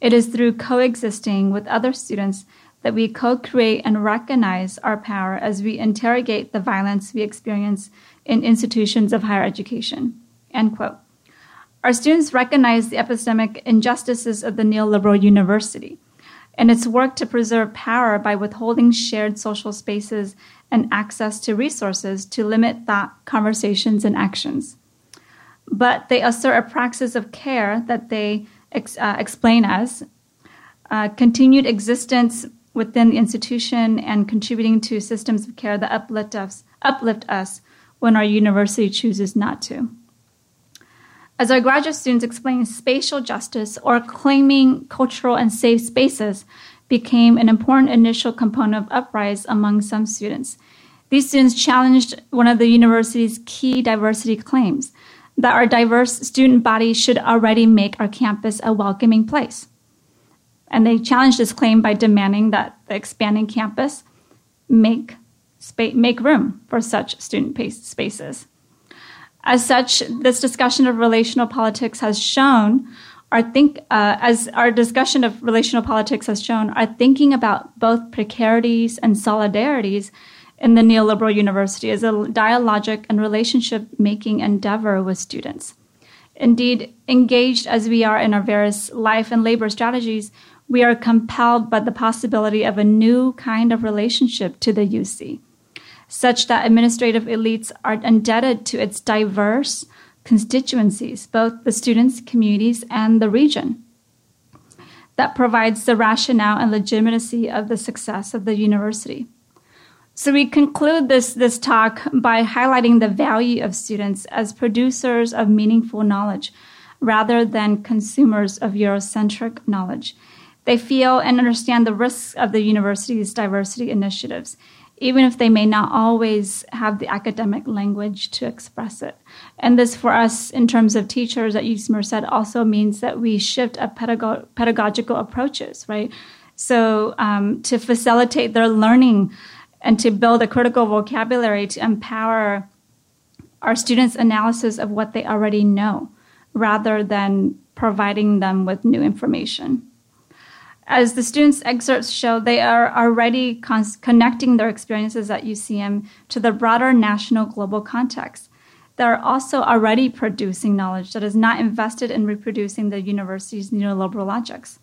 It is through coexisting with other students that we co create and recognize our power as we interrogate the violence we experience in institutions of higher education. End quote. Our students recognize the epistemic injustices of the neoliberal university and its work to preserve power by withholding shared social spaces and access to resources to limit thought, conversations, and actions. But they assert a praxis of care that they ex- uh, explain as uh, continued existence within the institution and contributing to systems of care that uplift us, uplift us when our university chooses not to. As our graduate students explain, spatial justice or claiming cultural and safe spaces became an important initial component of Uprise among some students. These students challenged one of the university's key diversity claims that our diverse student body should already make our campus a welcoming place. And they challenged this claim by demanding that the expanding campus make, spa- make room for such student spaces. As such, this discussion of relational politics has shown our think uh, as our discussion of relational politics has shown, our thinking about both precarities and solidarities in the neoliberal university is a dialogic and relationship making endeavor with students. Indeed, engaged as we are in our various life and labor strategies, we are compelled by the possibility of a new kind of relationship to the UC, such that administrative elites are indebted to its diverse constituencies, both the students, communities, and the region. That provides the rationale and legitimacy of the success of the university. So we conclude this, this talk by highlighting the value of students as producers of meaningful knowledge rather than consumers of Eurocentric knowledge. They feel and understand the risks of the university's diversity initiatives, even if they may not always have the academic language to express it. And this, for us, in terms of teachers at UC Merced, also means that we shift a pedago- pedagogical approaches, right? So um, to facilitate their learning and to build a critical vocabulary to empower our students' analysis of what they already know rather than providing them with new information. As the students' excerpts show, they are already con- connecting their experiences at UCM to the broader national global context. They are also already producing knowledge that is not invested in reproducing the university's neoliberal logics.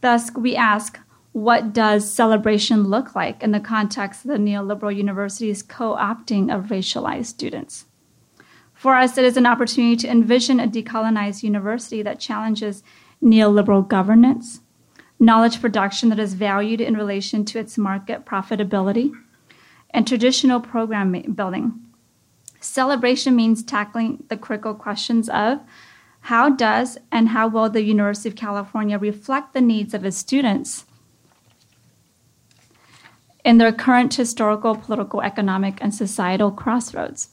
Thus, we ask, what does celebration look like in the context of the neoliberal university's co opting of racialized students? For us, it is an opportunity to envision a decolonized university that challenges neoliberal governance, knowledge production that is valued in relation to its market profitability, and traditional program building. Celebration means tackling the critical questions of how does and how will the University of California reflect the needs of its students in their current historical, political, economic, and societal crossroads?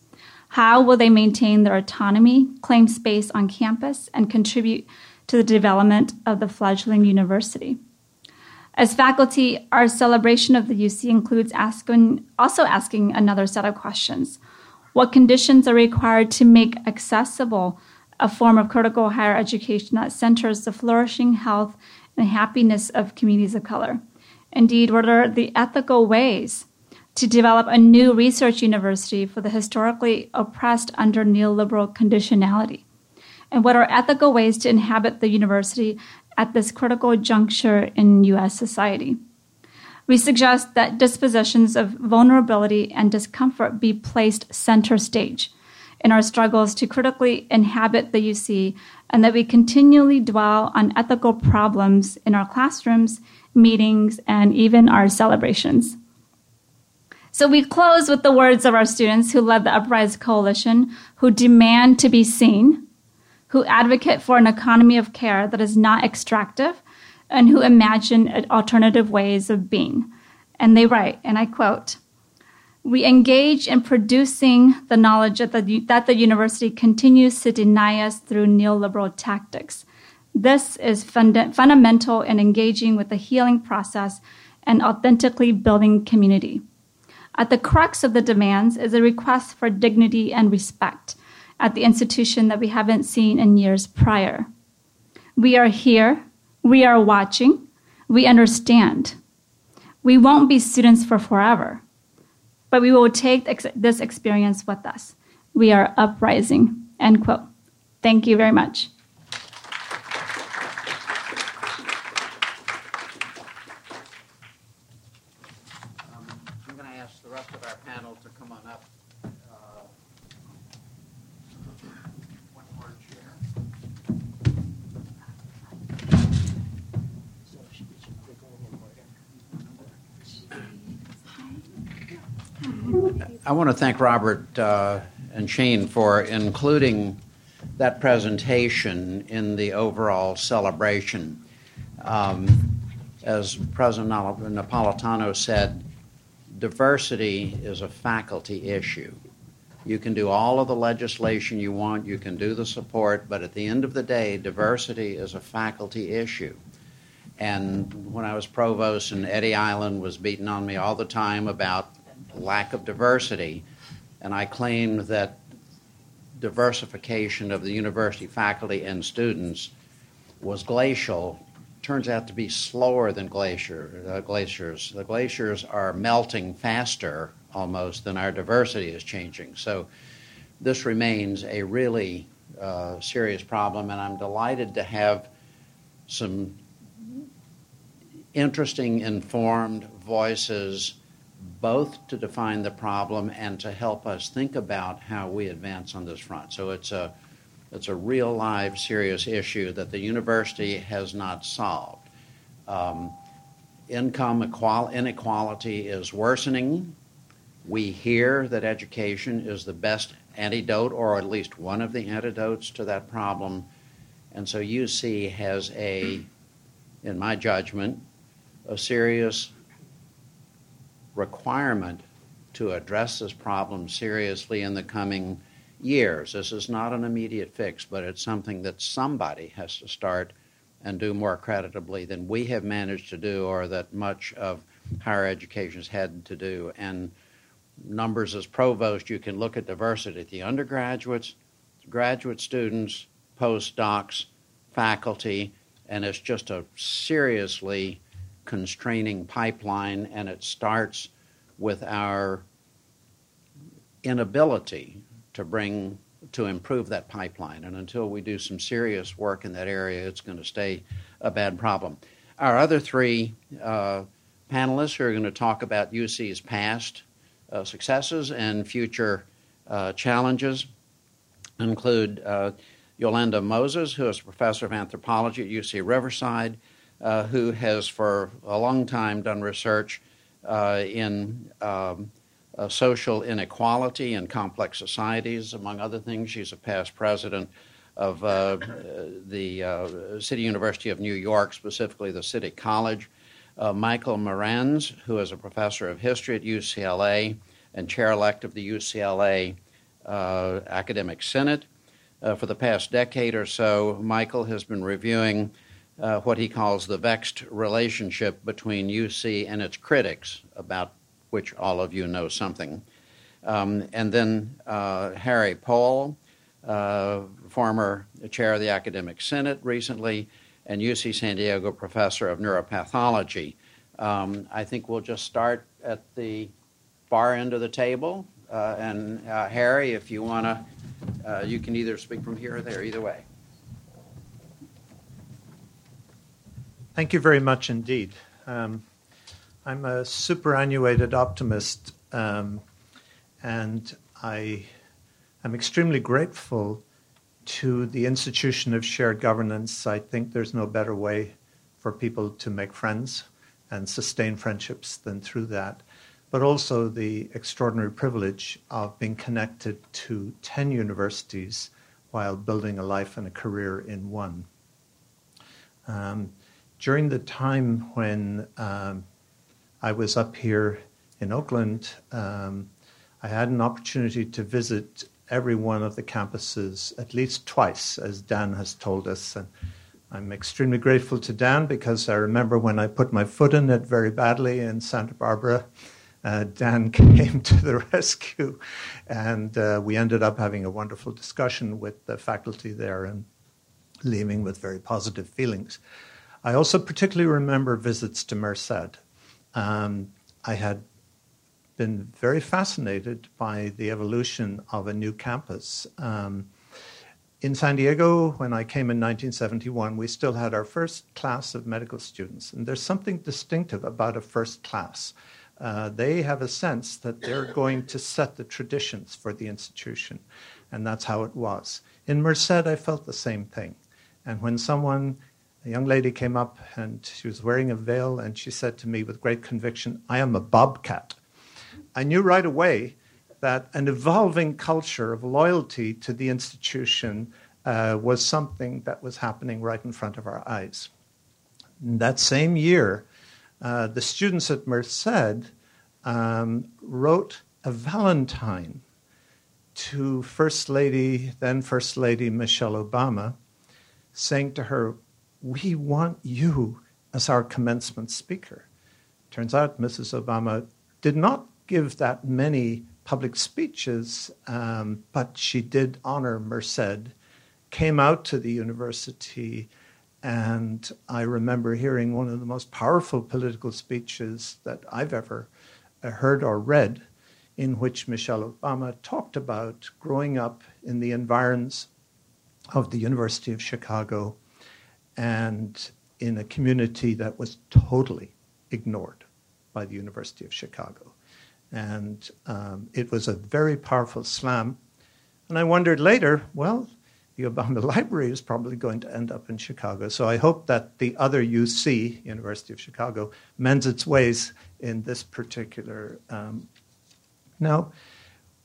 How will they maintain their autonomy, claim space on campus, and contribute to the development of the fledgling university? As faculty, our celebration of the UC includes asking, also asking another set of questions. What conditions are required to make accessible a form of critical higher education that centers the flourishing health and happiness of communities of color? Indeed, what are the ethical ways to develop a new research university for the historically oppressed under neoliberal conditionality? And what are ethical ways to inhabit the university at this critical juncture in U.S. society? We suggest that dispositions of vulnerability and discomfort be placed center stage in our struggles to critically inhabit the UC, and that we continually dwell on ethical problems in our classrooms, meetings, and even our celebrations. So we close with the words of our students who led the Uprise Coalition, who demand to be seen, who advocate for an economy of care that is not extractive, and who imagine alternative ways of being. And they write, and I quote, we engage in producing the knowledge that the, that the university continues to deny us through neoliberal tactics. This is funda- fundamental in engaging with the healing process and authentically building community. At the crux of the demands is a request for dignity and respect at the institution that we haven't seen in years prior. We are here, we are watching, we understand. We won't be students for forever, but we will take ex- this experience with us. We are uprising. End quote. Thank you very much. I want to thank Robert uh, and Shane for including that presentation in the overall celebration. Um, as President Napolitano said, diversity is a faculty issue. You can do all of the legislation you want, you can do the support, but at the end of the day, diversity is a faculty issue. And when I was provost, and Eddie Island was beating on me all the time about lack of diversity, and I claimed that diversification of the university faculty and students was glacial. Turns out to be slower than glacier, uh, glaciers. The glaciers are melting faster almost than our diversity is changing. So this remains a really uh, serious problem, and I'm delighted to have some interesting, informed voices both to define the problem and to help us think about how we advance on this front. So it's a it's a real live serious issue that the university has not solved. Um, income inequality is worsening. We hear that education is the best antidote, or at least one of the antidotes to that problem. And so UC has a, in my judgment, a serious requirement to address this problem seriously in the coming years. This is not an immediate fix, but it's something that somebody has to start and do more creditably than we have managed to do or that much of higher education has had to do. And numbers as provost, you can look at diversity the undergraduates, graduate students, postdocs, faculty, And it's just a seriously constraining pipeline, and it starts with our inability to bring to improve that pipeline. And until we do some serious work in that area, it's going to stay a bad problem. Our other three uh, panelists who are going to talk about UC's past uh, successes and future uh, challenges include uh, Yolanda Moses, who is a professor of anthropology at UC Riverside, uh, who has for a long time done research uh, in um, uh, social inequality in complex societies. Among other things, she's a past president of uh, the uh, City University of New York, specifically the City College. Uh, Michael Meranze, who is a professor of history at UCLA and chair elect of the UCLA Academic Senate. For the past decade or so, Michael has been reviewing what he calls the vexed relationship between UC and its critics, about which all of you know something. Um, and then uh, Harry Powell, uh, former chair of the Academic Senate recently, and UC San Diego professor of neuropathology. Um, I think we'll just start at the far end of the table. Uh, and uh, Harry, if you want to, uh, you can either speak from here or there, either way. Thank you very much indeed. Um, I'm a superannuated optimist, um, and I am extremely grateful to the institution of shared governance. I think there's no better way for people to make friends and sustain friendships than through that, but also the extraordinary privilege of being connected to 10 universities while building a life and a career in one. Um, during the time when um, I was up here in Oakland, um, I had an opportunity to visit every one of the campuses at least twice, as Dan has told us. And I'm extremely grateful to Dan because I remember when I put my foot in it very badly in Santa Barbara. Uh, Dan came to the rescue, and uh, we ended up having a wonderful discussion with the faculty there and leaving with very positive feelings. I also particularly remember visits to Merced um, I had been very fascinated by the evolution of a new campus. Um, in San Diego, when I came in 1971, we still had our first class of medical students. And there's something distinctive about a first class. Uh, they have a sense that they're going to set the traditions for the institution. And that's how it was. In Merced, I felt the same thing. And when someone a young lady came up and she was wearing a veil and she said to me with great conviction, I am a bobcat. I knew right away that an evolving culture of loyalty to the institution uh, was something that was happening right in front of our eyes. In that same year, uh, the students at Merced um, wrote a Valentine to First Lady, then First Lady Michelle Obama, saying to her, we want you as our commencement speaker. Turns out Mrs. Obama did not give that many public speeches, um, but she did honor Merced, came out to the university, and I remember hearing one of the most powerful political speeches that I've ever uh, heard or read, in which Michelle Obama talked about growing up in the environs of the University of Chicago and in a community that was totally ignored by the University of Chicago. And um, it was a very powerful slam. And I wondered later, well, the Obama Library is probably going to end up in Chicago. So I hope that the other UC, University of Chicago, mends its ways in this particular. Um, now,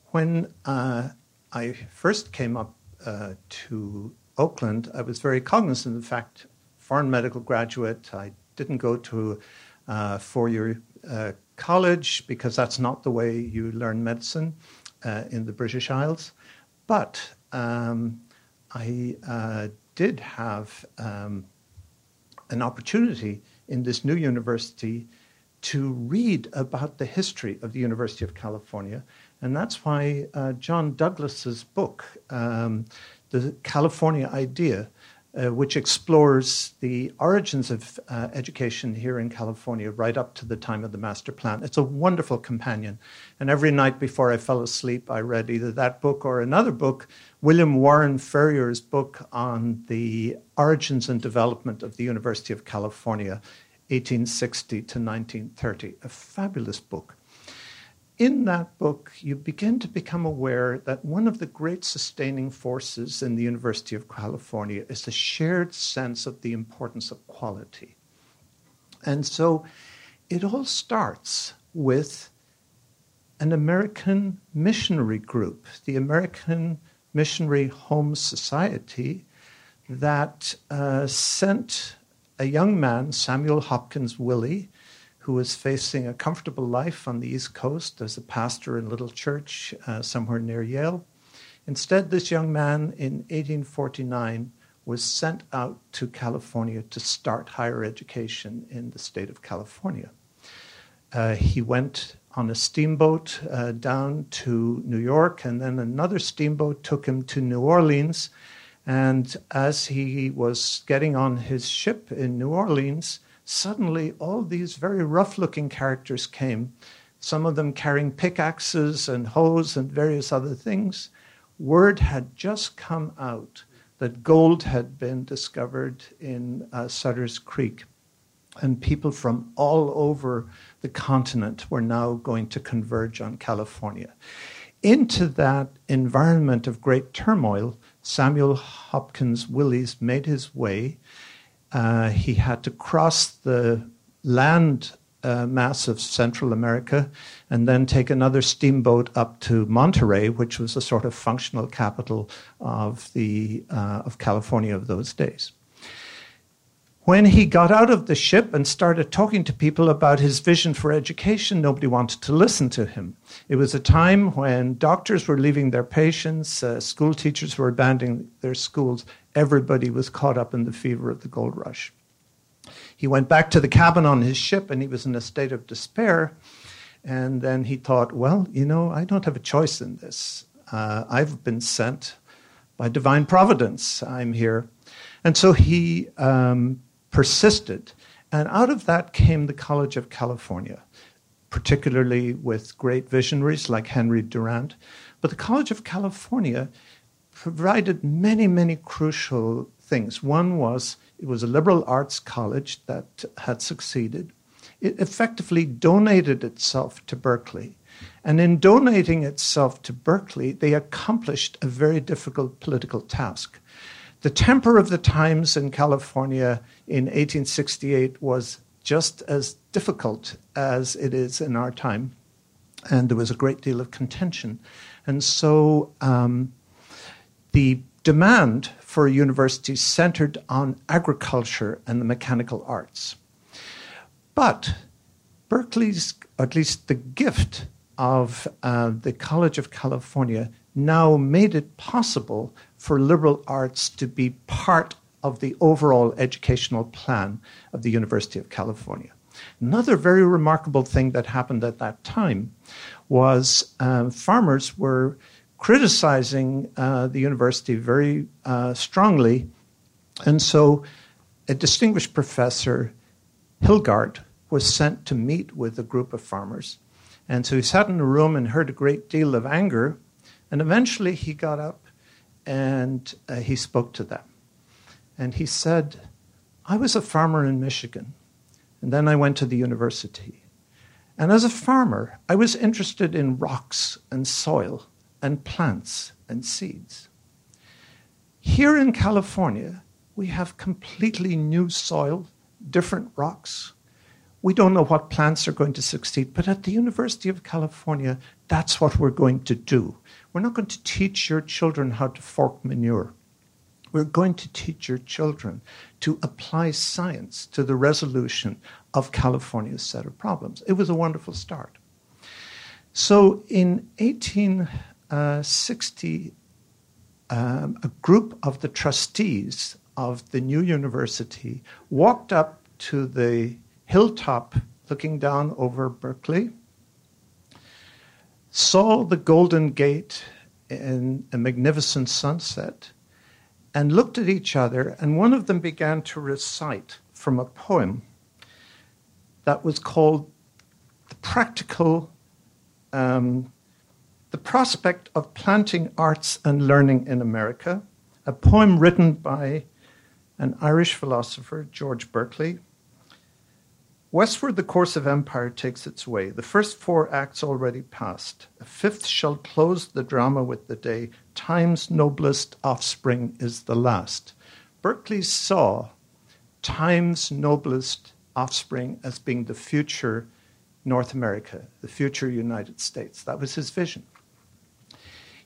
when uh, I first came up uh, to Oakland, I was very cognizant of the fact, foreign medical graduate, I didn't go to uh, four-year uh, college because that's not the way you learn medicine uh, in the British Isles. But um, I uh, did have um, an opportunity in this new university to read about the history of the University of California, and that's why uh, John Douglas's book, um, the California idea uh, which explores the origins of uh, education here in California right up to the time of the master plan. It's a wonderful companion. And every night before I fell asleep, I read either that book or another book, William Warren Ferrier's book on the origins and development of the University of California, 1860 to 1930. A fabulous book in that book, you begin to become aware that one of the great sustaining forces in the University of California is the shared sense of the importance of quality. And so it all starts with an American missionary group, the American Missionary Home Society, that uh, sent a young man, Samuel Hopkins Willey, who was facing a comfortable life on the East Coast as a pastor in little church uh, somewhere near Yale. Instead, this young man in 1849 was sent out to California to start higher education in the state of California. Uh, he went on a steamboat uh, down to New York, and then another steamboat took him to New Orleans. And as he was getting on his ship in New Orleans, suddenly all these very rough looking characters came, some of them carrying pickaxes and hoes and various other things. Word had just come out that gold had been discovered in uh, Sutter's Creek, and people from all over the continent were now going to converge on California. Into that environment of great turmoil, Samuel Hopkins Willies made his way uh, he had to cross the land uh, mass of Central America and then take another steamboat up to Monterey, which was a sort of functional capital of, the, uh, of California of those days. When he got out of the ship and started talking to people about his vision for education, nobody wanted to listen to him. It was a time when doctors were leaving their patients, uh, school teachers were abandoning their schools. Everybody was caught up in the fever of the gold rush. He went back to the cabin on his ship and he was in a state of despair. And then he thought, well, you know, I don't have a choice in this. Uh, I've been sent by divine providence. I'm here. And so he um, persisted. And out of that came the College of California, particularly with great visionaries like Henry Durant. But the College of California provided many, many crucial things. One was it was a liberal arts college that had succeeded. It effectively donated itself to Berkeley. And in donating itself to Berkeley, they accomplished a very difficult political task. The temper of the times in California in 1868 was just as difficult as it is in our time, and there was a great deal of contention. And so um, the demand for a university centered on agriculture and the mechanical arts. But Berkeley's, at least the gift of uh, the College of California, now made it possible for liberal arts to be part of the overall educational plan of the University of California. Another very remarkable thing that happened at that time was uh, farmers were criticizing uh, the university very uh, strongly, and so a distinguished professor, Hilgard, was sent to meet with a group of farmers. And so he sat in a room and heard a great deal of anger, and eventually he got up and uh, he spoke to them. And he said, I was a farmer in Michigan, and then I went to the university. And as a farmer, I was interested in rocks and soil and plants and seeds. Here in California, we have completely new soil, different rocks. We don't know what plants are going to succeed, but at the University of California, that's what we're going to do. We're not going to teach your children how to fork manure. We're going to teach your children to apply science to the resolution of California's set of problems. It was a wonderful start. So in 1860, um, a group of the trustees of the new university walked up to the hilltop looking down over Berkeley saw the Golden Gate in a magnificent sunset, and looked at each other, and one of them began to recite from a poem that was called The Practical, um, The Prospect of Planting Arts and Learning in America, a poem written by an Irish philosopher, George Berkeley. Westward, the course of empire takes its way. The first four acts already past. A fifth shall close the drama with the day. Time's noblest offspring is the last. Berkeley saw time's noblest offspring as being the future North America, the future United States. That was his vision.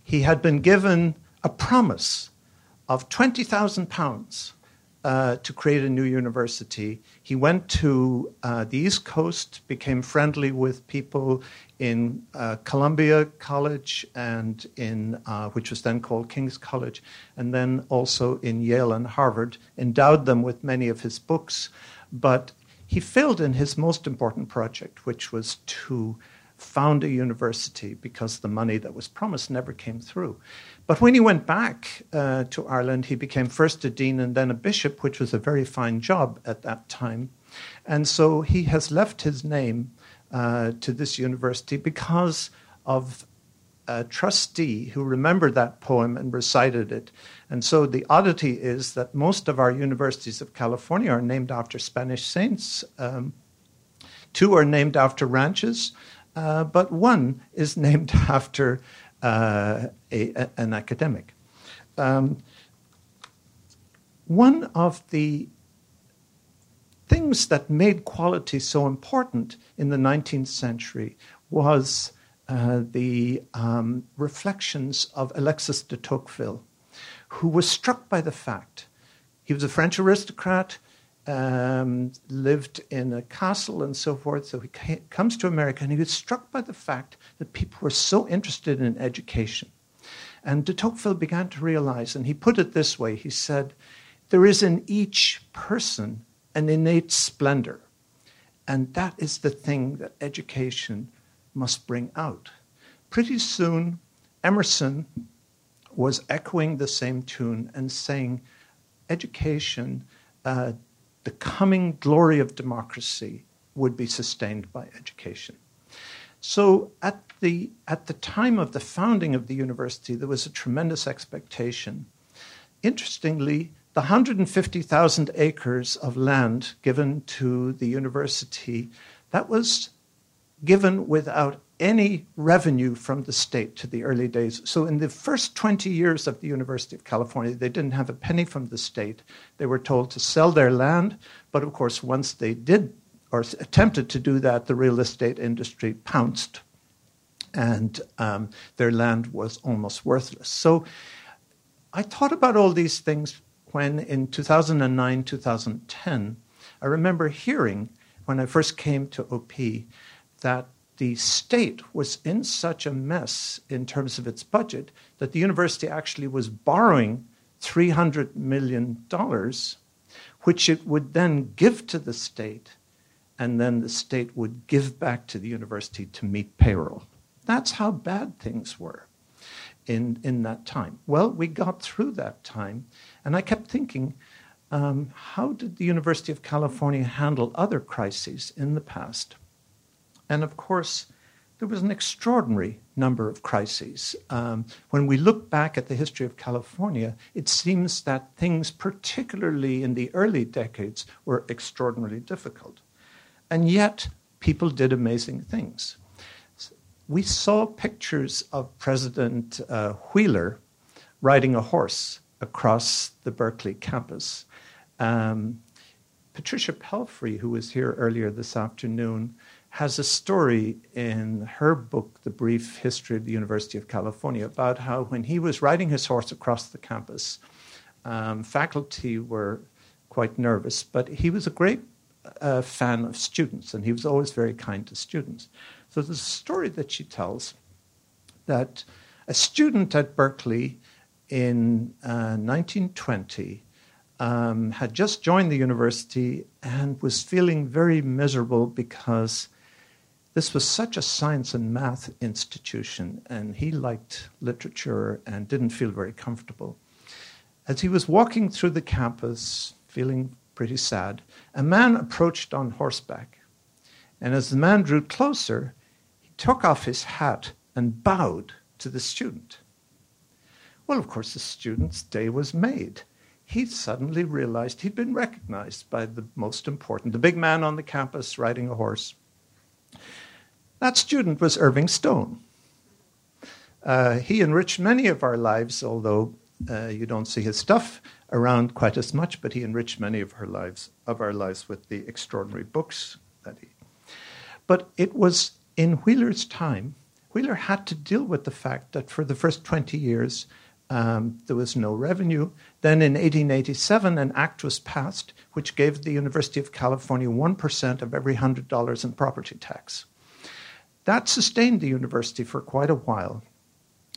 He had been given a promise of 20,000 pounds uh, to create a new university. He went to uh, the East Coast, became friendly with people in uh, Columbia College and in uh, which was then called King's College, and then also in Yale and Harvard. Endowed them with many of his books, but he failed in his most important project, which was to found a university because the money that was promised never came through. But when he went back uh, to Ireland, he became first a dean and then a bishop, which was a very fine job at that time. And so he has left his name uh, to this university because of a trustee who remembered that poem and recited it. And so the oddity is that most of our universities of California are named after Spanish saints. Um, two are named after ranches, uh, but one is named after uh, a, a, an academic. Um, one of the things that made quality so important in the 19th century was uh, the um, reflections of Alexis de Tocqueville, who was struck by the fact he was a French aristocrat um, lived in a castle and so forth. So he came, comes to America and he was struck by the fact that people were so interested in education. And de Tocqueville began to realize, and he put it this way he said, There is in each person an innate splendor. And that is the thing that education must bring out. Pretty soon, Emerson was echoing the same tune and saying, Education uh, the coming glory of democracy would be sustained by education. So at the, at the time of the founding of the university, there was a tremendous expectation. Interestingly, the 150,000 acres of land given to the university, that was given without any revenue from the state to the early days. So, in the first 20 years of the University of California, they didn't have a penny from the state. They were told to sell their land, but of course, once they did or attempted to do that, the real estate industry pounced and um, their land was almost worthless. So, I thought about all these things when in 2009, 2010, I remember hearing when I first came to OP that the state was in such a mess in terms of its budget that the university actually was borrowing $300 million, which it would then give to the state, and then the state would give back to the university to meet payroll. That's how bad things were in, in that time. Well, we got through that time, and I kept thinking, um, how did the University of California handle other crises in the past? And of course, there was an extraordinary number of crises. Um, when we look back at the history of California, it seems that things, particularly in the early decades, were extraordinarily difficult. And yet, people did amazing things. We saw pictures of President uh, Wheeler riding a horse across the Berkeley campus. Um, Patricia Pelfrey, who was here earlier this afternoon, has a story in her book, The Brief History of the University of California, about how when he was riding his horse across the campus, um, faculty were quite nervous, but he was a great uh, fan of students and he was always very kind to students. So there's a story that she tells that a student at Berkeley in uh, 1920 um, had just joined the university and was feeling very miserable because this was such a science and math institution, and he liked literature and didn't feel very comfortable. As he was walking through the campus, feeling pretty sad, a man approached on horseback. And as the man drew closer, he took off his hat and bowed to the student. Well, of course, the student's day was made. He suddenly realized he'd been recognized by the most important, the big man on the campus riding a horse. That student was Irving Stone. Uh, he enriched many of our lives, although uh, you don't see his stuff around quite as much, but he enriched many of our lives of our lives with the extraordinary books that he. But it was in Wheeler's time. Wheeler had to deal with the fact that for the first 20 years, um, there was no revenue. Then in 1887, an act was passed which gave the University of California 1% of every $100 in property tax. That sustained the university for quite a while.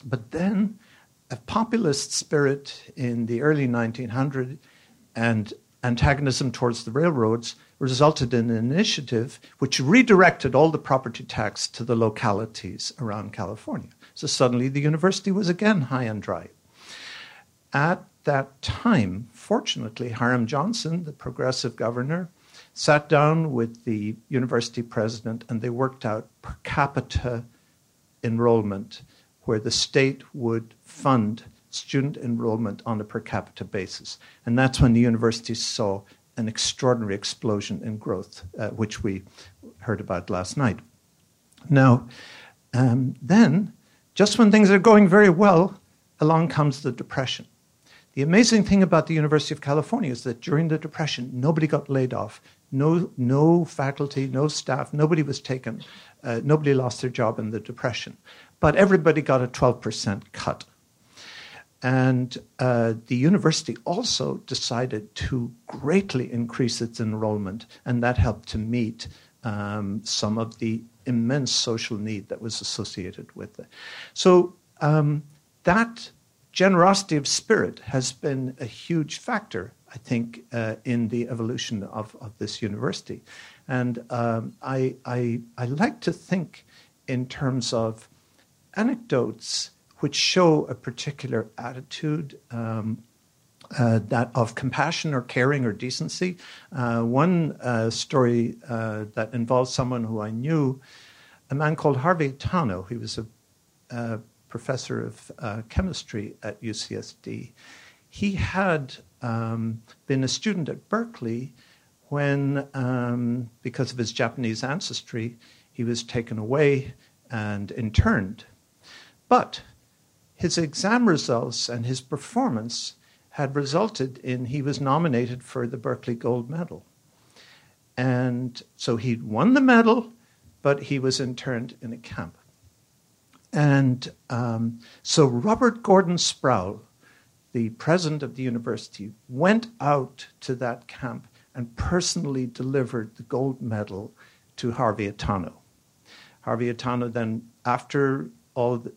But then a populist spirit in the early 1900s and antagonism towards the railroads resulted in an initiative which redirected all the property tax to the localities around California. So suddenly the university was again high and dry. At that time, fortunately, Hiram Johnson, the progressive governor, sat down with the university president and they worked out per capita enrollment where the state would fund student enrollment on a per capita basis. And that's when the university saw an extraordinary explosion in growth, uh, which we heard about last night. Now, um, then, just when things are going very well, along comes the Depression. The amazing thing about the University of California is that during the Depression, nobody got laid off. No, no faculty, no staff, nobody was taken, uh, nobody lost their job in the Depression. But everybody got a 12% cut. And uh, the university also decided to greatly increase its enrollment, and that helped to meet um, some of the immense social need that was associated with it. So um, that generosity of spirit has been a huge factor, I think, uh, in the evolution of, of this university. And um, I, I, I like to think in terms of anecdotes which show a particular attitude um, uh, that of compassion or caring or decency. Uh, one uh, story uh, that involves someone who I knew, a man called Harvey Itano. He was a, a professor of uh, chemistry at UCSD. He had um, been a student at Berkeley when, um, because of his Japanese ancestry, he was taken away and interned. But his exam results and his performance had resulted in he was nominated for the Berkeley Gold Medal. And so he'd won the medal, but he was interned in a camp. And um, so Robert Gordon Sproul, the president of the university, went out to that camp and personally delivered the gold medal to Harvey Itano. Harvey Itano then, after all the,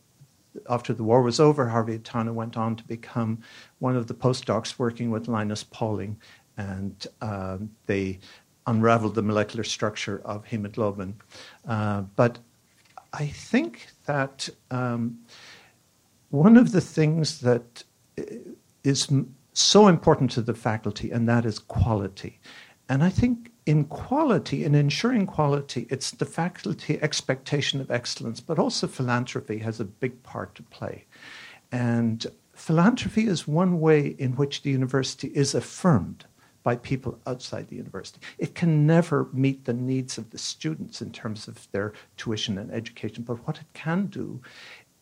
after the war was over, Harvey Itano went on to become one of the postdocs working with Linus Pauling, and um, they unraveled the molecular structure of hemoglobin. Uh, but I think that um, one of the things that is so important to the faculty, and that is quality. And I think in quality, in ensuring quality, it's the faculty expectation of excellence, but also philanthropy has a big part to play. And philanthropy is one way in which the university is affirmed by people outside the university. It can never meet the needs of the students in terms of their tuition and education, but what it can do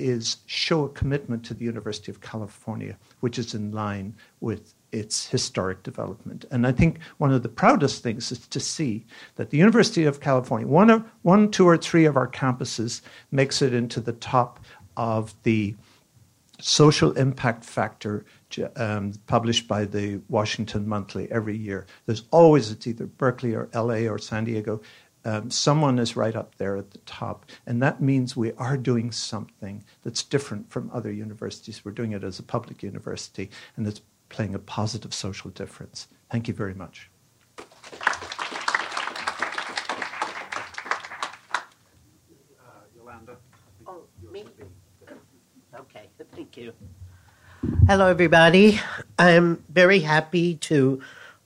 is show a commitment to the University of California, which is in line with its historic development. And I think one of the proudest things is to see that the University of California, one, of, one two, or three of our campuses makes it into the top of the social impact factor um, published by the Washington Monthly every year. There's always, it's either Berkeley or LA or San Diego. Um, someone is right up there at the top. And that means we are doing something that's different from other universities. We're doing it as a public university, and it's playing a positive social difference. Thank you very much. Uh, Yolanda. Oh, me? Okay, thank you. Hello, everybody. I'm very happy to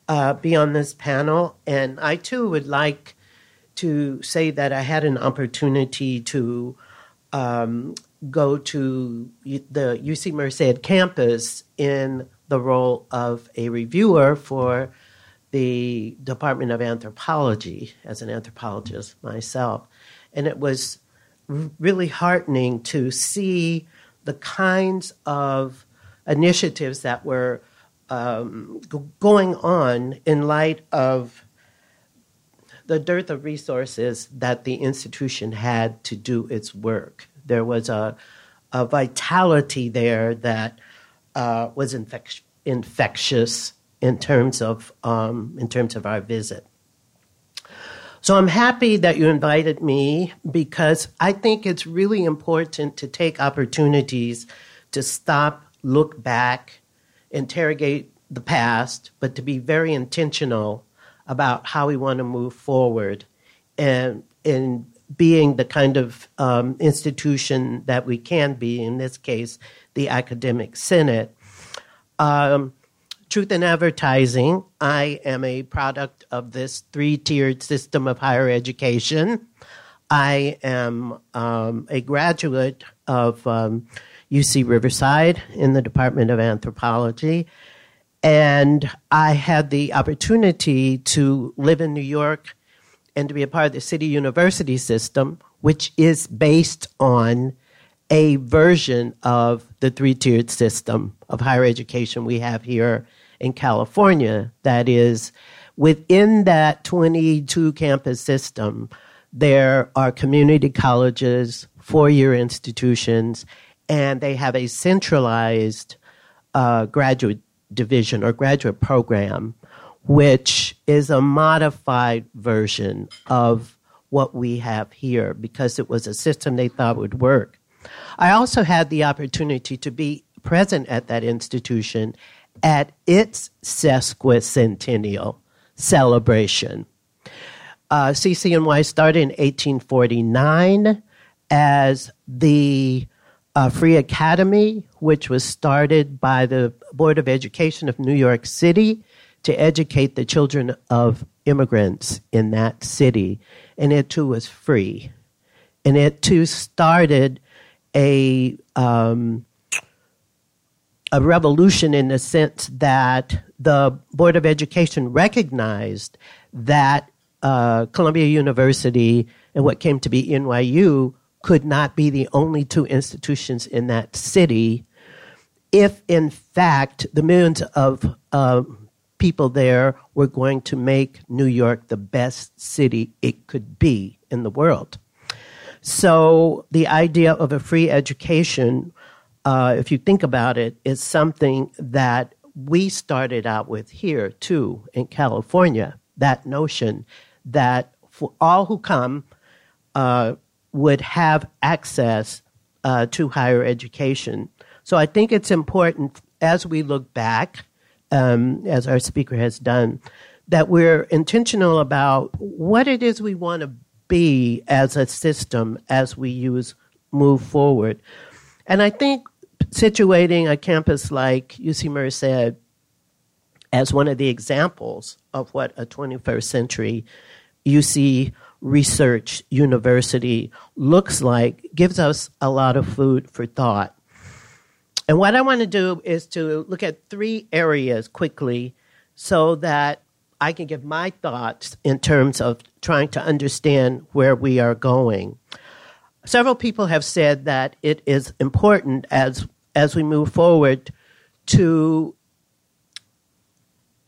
uh, be on this panel, and I too would like to say that I had an opportunity to um, go to the UC Merced campus in the role of a reviewer for the Department of Anthropology as an anthropologist myself. And it was really heartening to see the kinds of initiatives that were um, going on in light of the dearth of resources that the institution had to do its work. There was a, a vitality there that uh, was infect- infectious in terms of um, in terms of our visit. So I'm happy that you invited me because I think it's really important to take opportunities to stop, look back, interrogate the past, but to be very intentional about how we want to move forward and in being the kind of um, institution that we can be, in this case, the academic senate. Um, Truth in Advertising, I am a product of this three tiered system of higher education. I am um, a graduate of um, UC Riverside in the Department of Anthropology. And I had the opportunity to live in New York and to be a part of the City University system, which is based on a version of the three tiered system of higher education we have here in California. That is within that 22 campus system, there are community colleges, four year institutions, and they have a centralized uh, graduate division or graduate program, which is a modified version of what we have here because it was a system they thought would work. I also had the opportunity to be present at that institution at its sesquicentennial celebration. Uh, CCNY started in 1849 as the uh, Free Academy, which was started by the Board of Education of New York City to educate the children of immigrants in that city. And it too was free. And it too started a um, a revolution in the sense that the Board of Education recognized that uh, Columbia University and what came to be NYU could not be the only two institutions in that city if, in fact, the millions of uh, people there were going to make New York the best city it could be in the world. So the idea of a free education uh, if you think about it, is something that we started out with here too in California. That notion that for all who come uh, would have access uh, to higher education. So I think it's important as we look back, um, as our speaker has done, that we're intentional about what it is we want to be as a system as we use move forward. And I think situating a campus like UC Merced as one of the examples of what a 21st century UC research university looks like gives us a lot of food for thought. And what I want to do is to look at three areas quickly so that I can give my thoughts in terms of trying to understand where we are going. Several people have said that it is important as as we move forward to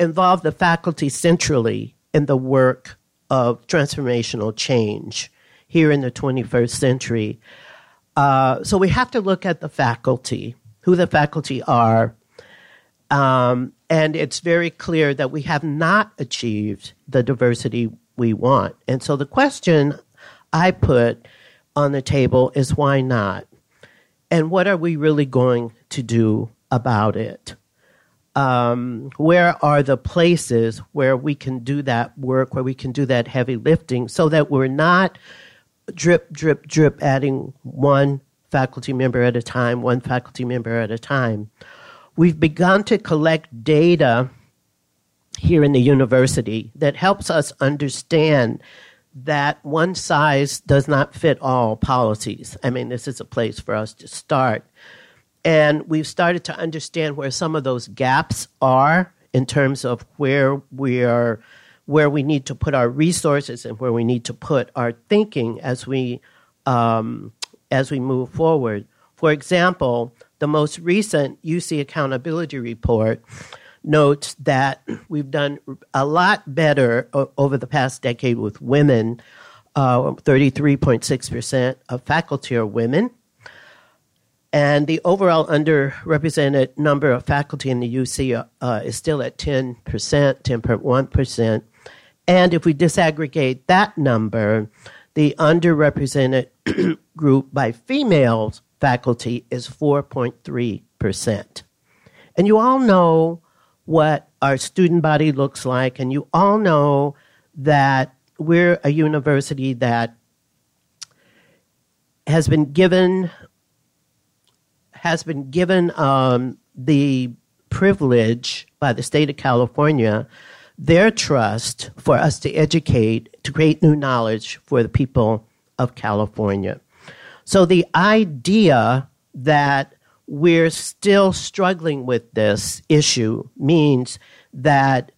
involve the faculty centrally in the work of transformational change here in the 21st century. Uh, so we have to look at the faculty, who the faculty are. Um, and it's very clear that we have not achieved the diversity we want. And so the question I put on the table is why not? and what are we really going to do about it? Um, where are the places where we can do that work, where we can do that heavy lifting, so that we're not drip, drip, drip adding one faculty member at a time, one faculty member at a time. we've begun to collect data here in the university that helps us understand that one size does not fit all policies. I mean, this is a place for us to start. And we've started to understand where some of those gaps are in terms of where we are where we need to put our resources and where we need to put our thinking as we um, as we move forward. For example, the most recent UC accountability report notes that we've done a lot better o- over the past decade with women. Uh, 33.6% of faculty are women. And the overall underrepresented number of faculty in the UC uh, is still at 10%, 10.1%. And if we disaggregate that number, the underrepresented group by female faculty is 4.3%. And you all know what our student body looks like, and you all know that we're a university that has been given has been given um, the privilege by the state of California their trust for us to educate, to create new knowledge for the people of California. So the idea that we're still struggling with this issue means that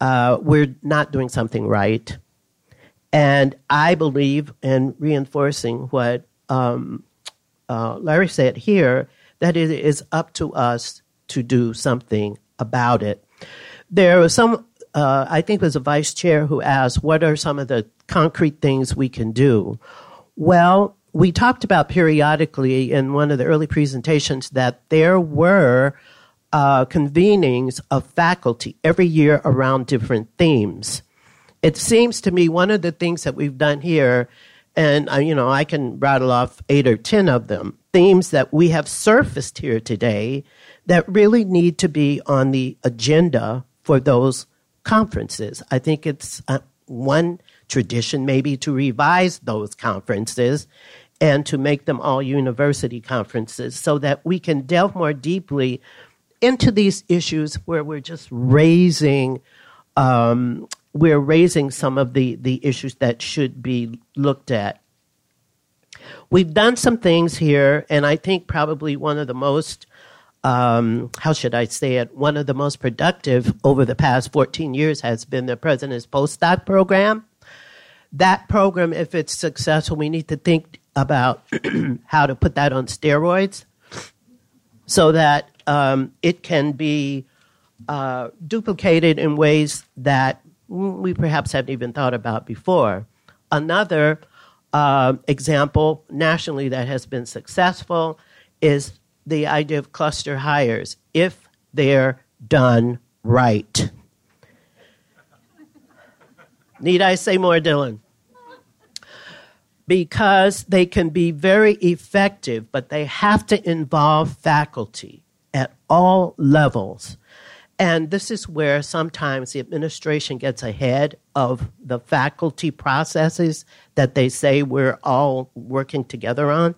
uh, we're not doing something right. And I believe, in reinforcing what um, uh, Larry said here, that it is up to us to do something about it. There was some, uh, I think it was a vice chair who asked, what are some of the concrete things we can do? Well, we talked about periodically in one of the early presentations that there were uh, convenings of faculty every year around different themes. It seems to me one of the things that we've done here, and uh, you know, I can rattle off eight or ten of them, themes that we have surfaced here today that really need to be on the agenda for those conferences. I think it's uh, one tradition maybe to revise those conferences and to make them all university conferences so that we can delve more deeply into these issues where we're just raising um, we're raising some of the, the issues that should be looked at. We've done some things here, and I think probably one of the most um, how should I say it? One of the most productive over the past 14 years has been the President's Postdoc program. That program, if it's successful, we need to think about how to put that on steroids so that um, it can be uh, duplicated in ways that we perhaps haven't even thought about before. Another uh, example nationally that has been successful is the idea of cluster hires if they're done right. Need I say more, Dylan? Because they can be very effective, but they have to involve faculty at all levels. And this is where sometimes the administration gets ahead of the faculty processes that they say we're all working together on.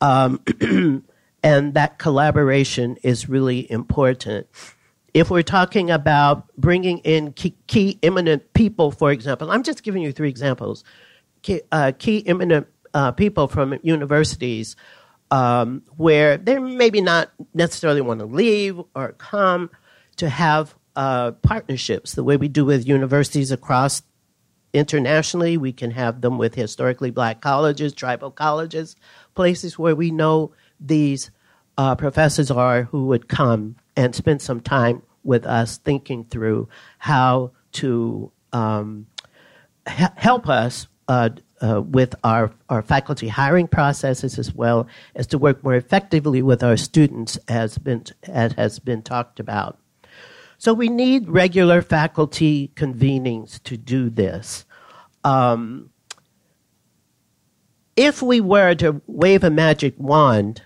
Um, and that collaboration is really important. If we're talking about bringing in key, key eminent people, for example, I'm just giving you three examples. Key, uh, key eminent uh, people from universities um, where they maybe not necessarily want to leave or come to have uh, partnerships the way we do with universities across internationally. We can have them with historically black colleges, tribal colleges, places where we know these uh, professors are who would come and spend some time with us thinking through how to um, help us uh, uh, with our, our faculty hiring processes as well as to work more effectively with our students as, been, as has been talked about. So we need regular faculty convenings to do this. Um, if we were to wave a magic wand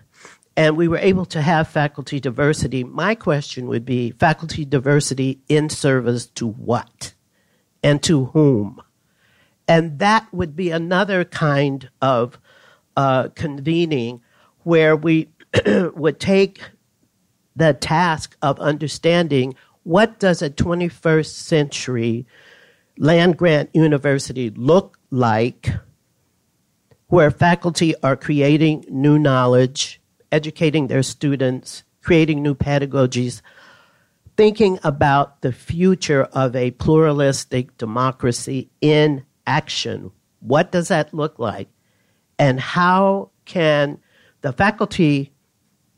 and we were able to have faculty diversity, my question would be faculty diversity in service to what and to whom? And that would be another kind of uh, convening where we would take the task of understanding what does a 21st century land grant university look like where faculty are creating new knowledge, educating their students, creating new pedagogies, thinking about the future of a pluralistic democracy in action. What does that look like? And how can the faculty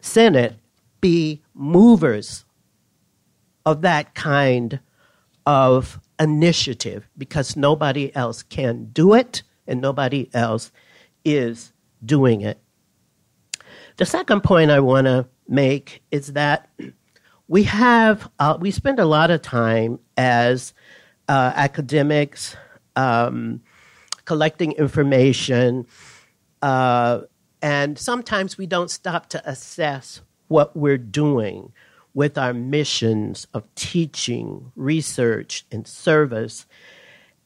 senate be movers of that kind of initiative because nobody else can do it and nobody else is doing it. The second point I want to make is that we have uh, we spend a lot of time as uh, academics um, collecting information, uh, and sometimes we don't stop to assess what we're doing with our missions of teaching, research, and service,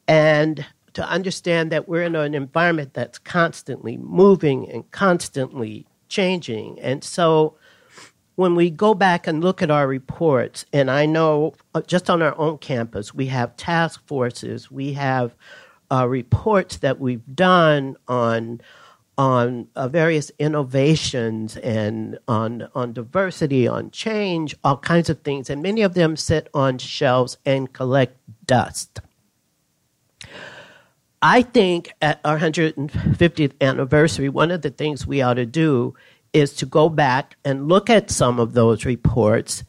and to understand that we're in an environment that's constantly moving and constantly changing. And so when we go back and look at our reports, and I know uh, just on our own campus, we have task forces, we have uh, reports that we've done on on uh, various innovations and on on diversity, on change, all kinds of things, and many of them sit on shelves and collect dust. I think at our 150th anniversary, one of the things we ought to do is to go back and look at some of those reports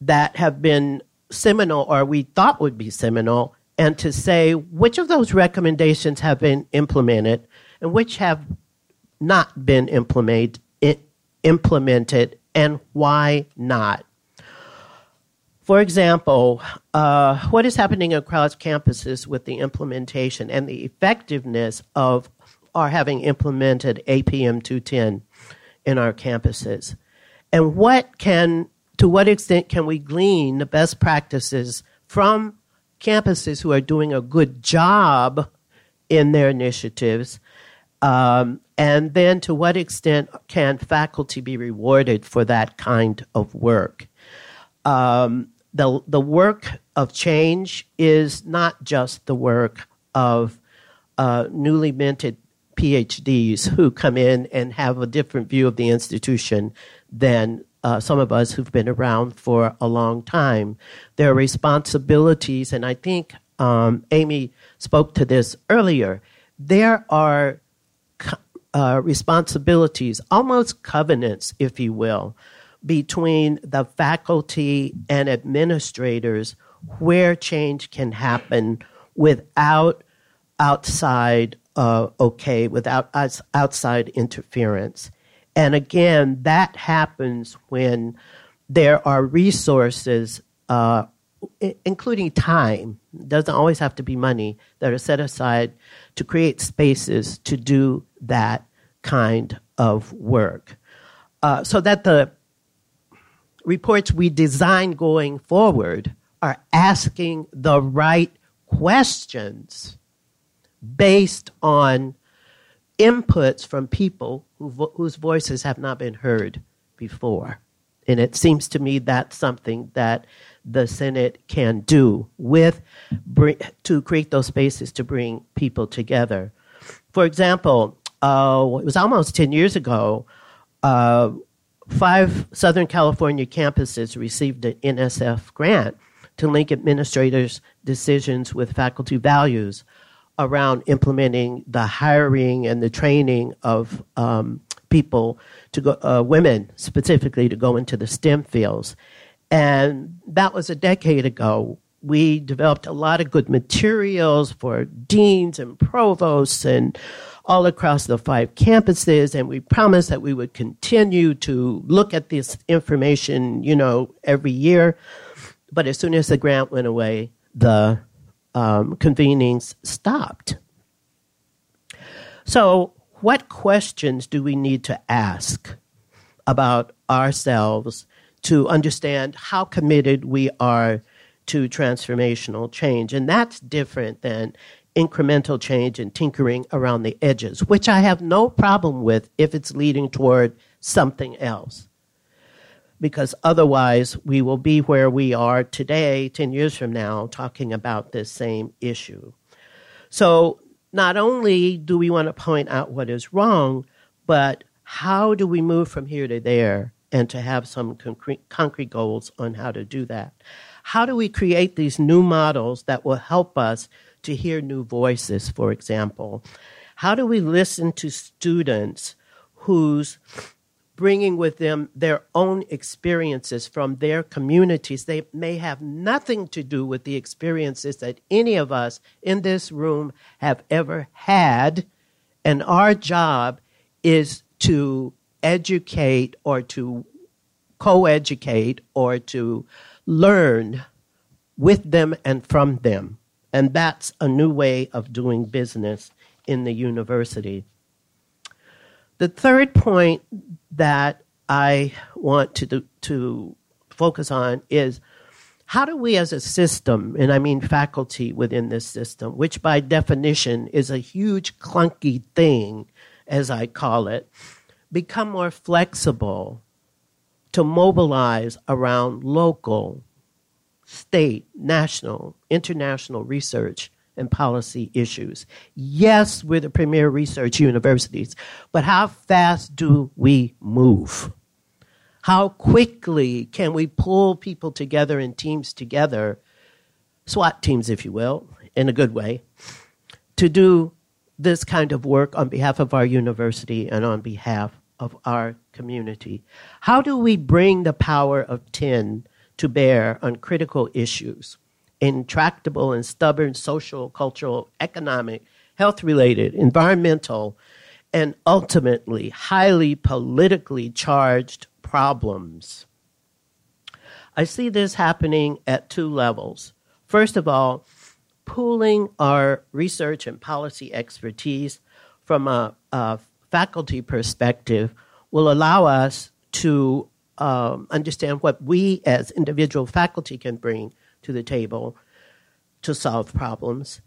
that have been seminal or we thought would be seminal and to say which of those recommendations have been implemented and which have not been implement, implemented and why not. For example, uh, what is happening across campuses with the implementation and the effectiveness of our having implemented APM 210 in our campuses? And what can, to what extent can we glean the best practices from campuses who are doing a good job in their initiatives um, and then, to what extent can faculty be rewarded for that kind of work? Um, the, the work of change is not just the work of uh, newly minted PhDs who come in and have a different view of the institution than uh, some of us who've been around for a long time. There are responsibilities, and I think um, Amy spoke to this earlier. There are uh, responsibilities, almost covenants, if you will, between the faculty and administrators where change can happen without outside uh, okay, without outside interference. And again, that happens when there are resources, uh, including time, doesn't always have to be money, that are set aside to create spaces to do that kind of work. Uh, so that the reports we design going forward are asking the right questions based on inputs from people who vo- whose voices have not been heard before. And it seems to me that's something that the Senate can do with bring, to create those spaces to bring people together. For example, uh, it was almost 10 years ago, uh, five Southern California campuses received an NSF grant to link administrators' decisions with faculty values around implementing the hiring and the training of um, people to go, uh, women specifically to go into the STEM fields. And that was a decade ago. We developed a lot of good materials for deans and provosts and all across the five campuses, and we promised that we would continue to look at this information, you know, every year. But as soon as the grant went away, the um, convenings stopped. So, what questions do we need to ask about ourselves to understand how committed we are to transformational change? And that's different than incremental change and tinkering around the edges, which I have no problem with if it's leading toward something else. because otherwise we will be where we are today, 10 years from now, talking about this same issue. So, not only do we want to point out what is wrong, but how do we move from here to there and to have some concrete, concrete goals on how to do that? How do we create these new models that will help us to hear new voices, for example? How do we listen to students who's bringing with them their own experiences from their communities. They may have nothing to do with the experiences that any of us in this room have ever had. And our job is to educate or to co educate or to learn with them and from them. And that's a new way of doing business in the university. The third point that I want to do, to focus on is how do we as a system, and I mean faculty within this system, which by definition is a huge clunky thing, as I call it, become more flexible to mobilize around local, state, national, international research and policy issues. Yes, we're the premier research universities, but how fast do we move? How quickly can we pull people together in teams together, SWAT teams, if you will, in a good way, to do this kind of work on behalf of our university and on behalf of our community? How do we bring the power of 10 to bear on critical issues? intractable and stubborn social, cultural, economic, health related, environmental, and ultimately highly politically charged problems. I see this happening at two levels. First of all, pooling our research and policy expertise from a, a faculty perspective will allow us to um, understand what we as individual faculty can bring to the table to solve problems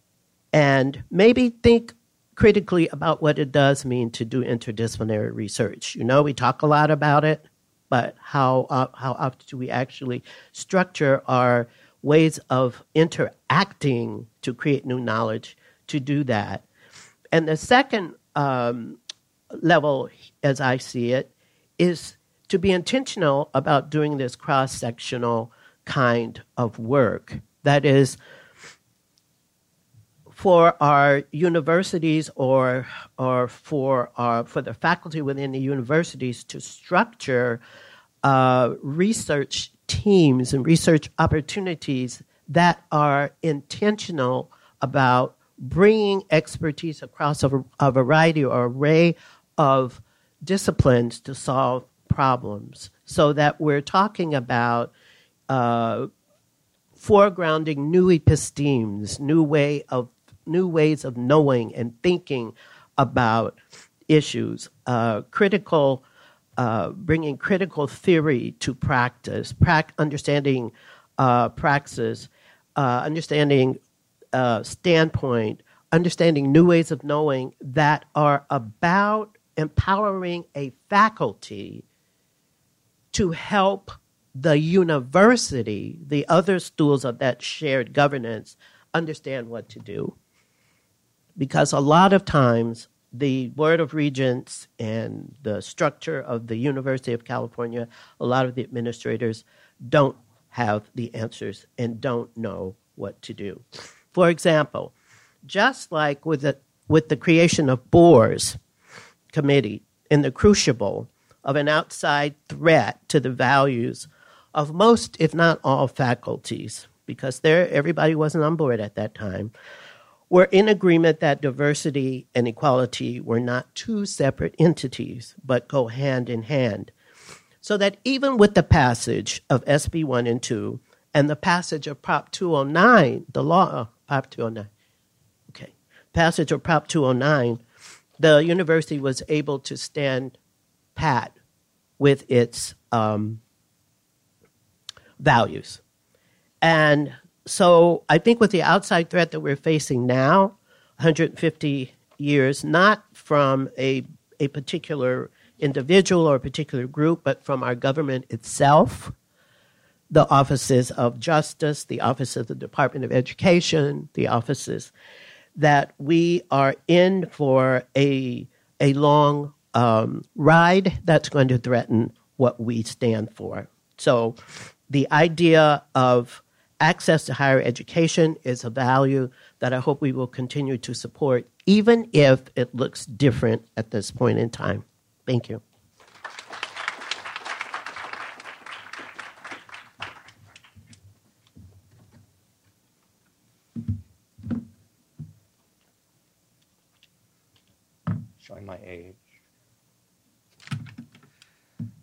and maybe think critically about what it does mean to do interdisciplinary research. You know, we talk a lot about it, but how uh, how often do we actually structure our ways of interacting to create new knowledge to do that? And the second um, level, as I see it, is to be intentional about doing this cross sectional kind of work. That is, for our universities or or for our, for the faculty within the universities to structure uh, research teams and research opportunities that are intentional about bringing expertise across a, a variety or array of disciplines to solve problems so that we're talking about uh, foregrounding new epistemes, new way of new ways of knowing and thinking about issues, uh, critical, uh, bringing critical theory to practice, pra- understanding uh, praxis, uh, understanding uh, standpoint, understanding new ways of knowing that are about empowering a faculty to help the university, the other stools of that shared governance, understand what to do. Because a lot of times, the Board of Regents and the structure of the University of California, a lot of the administrators don't have the answers and don't know what to do. For example, just like with the, with the creation of BOARS committee in the crucible of an outside threat to the values of most, if not all, faculties, because there everybody wasn't on board at that time, were in agreement that diversity and equality were not two separate entities, but go hand in hand. So that even with the passage of SP 1 and 2 and the passage of Prop 209, the law, uh, oh, Prop 209, okay, passage of Prop 209, the university was able to stand pat with its um, values. And so I think with the outside threat that we're facing now, 150 years, not from a, a particular individual or a particular group, but from our government itself. The offices of justice, the office of the Department of Education, the offices that we are in for a, a long um, ride that's going to threaten what we stand for. So, the idea of access to higher education is a value that I hope we will continue to support, even if it looks different at this point in time. Thank you.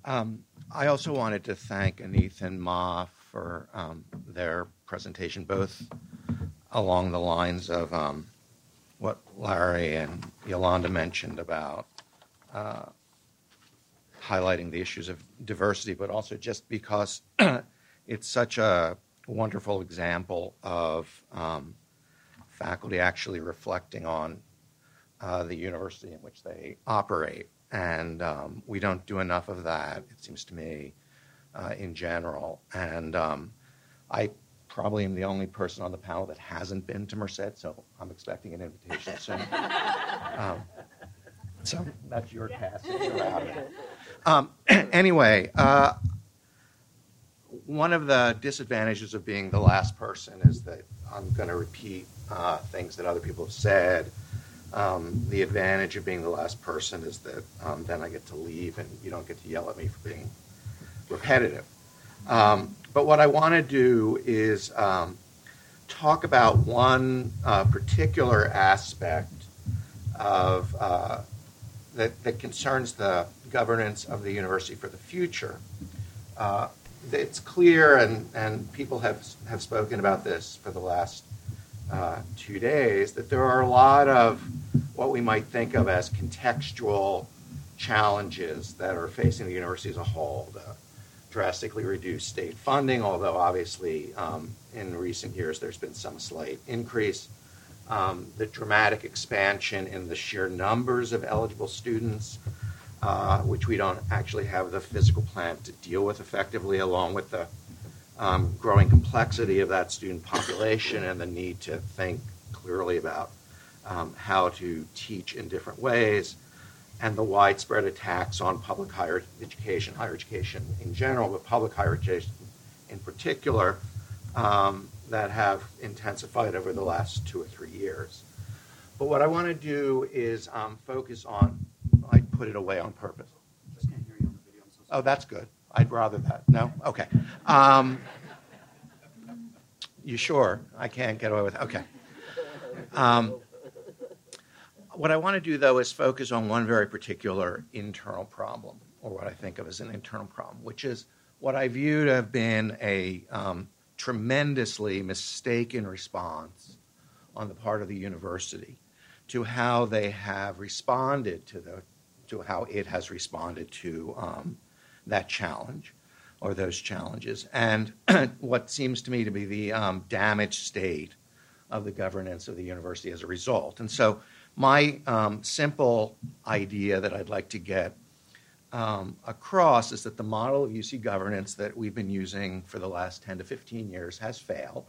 Um, I also wanted to thank Anneeth and Ma for um, their presentation, both along the lines of um, what Larry and Yolanda mentioned about uh, highlighting the issues of diversity, but also just because it's such a wonderful example of um, faculty actually reflecting on uh, the university in which they operate. And um, we don't do enough of that, it seems to me, uh, in general. And um, I probably am the only person on the panel that hasn't been to Merced, so I'm expecting an invitation soon. um, so that's your task. Um, anyway, uh, one of the disadvantages of being the last person is that I'm going to repeat uh, things that other people have said. Um, the advantage of being the last person is that um, then I get to leave and you don't get to yell at me for being repetitive. Um, but what I want to do is um, talk about one uh, particular aspect of uh, that, that, concerns the governance of the university for the future. Uh, it's clear, and, and people have, have spoken about this for the last uh, two days, that there are a lot of what we might think of as contextual challenges that are facing the university as a whole. The, drastically reduced state funding, although obviously um, in recent years there's been some slight increase. Um, the dramatic expansion in the sheer numbers of eligible students, uh, which we don't actually have the physical plant to deal with effectively, along with the um, growing complexity of that student population and the need to think clearly about um, how to teach in different ways and the widespread attacks on public higher education, higher education in general, but public higher education in particular, um, that have intensified over the last two or three years. But what I want to do is um, focus on, I put it away on purpose. Just can't hear you on the video. So oh, that's good. I'd rather that. No? Okay. Um, you sure? I can't get away with it. Okay. Um, what I want to do, though, is focus on one very particular internal problem, or what I think of as an internal problem, which is what I view to have been a um, tremendously mistaken response on the part of the university to how they have responded to the to how it has responded to um, that challenge or those challenges, and what seems to me to be the um, damaged state of the governance of the university as a result. And so my um, simple idea that I'd like to get um, across is that the model of UC governance that we've been using for the last 10 to 15 years has failed,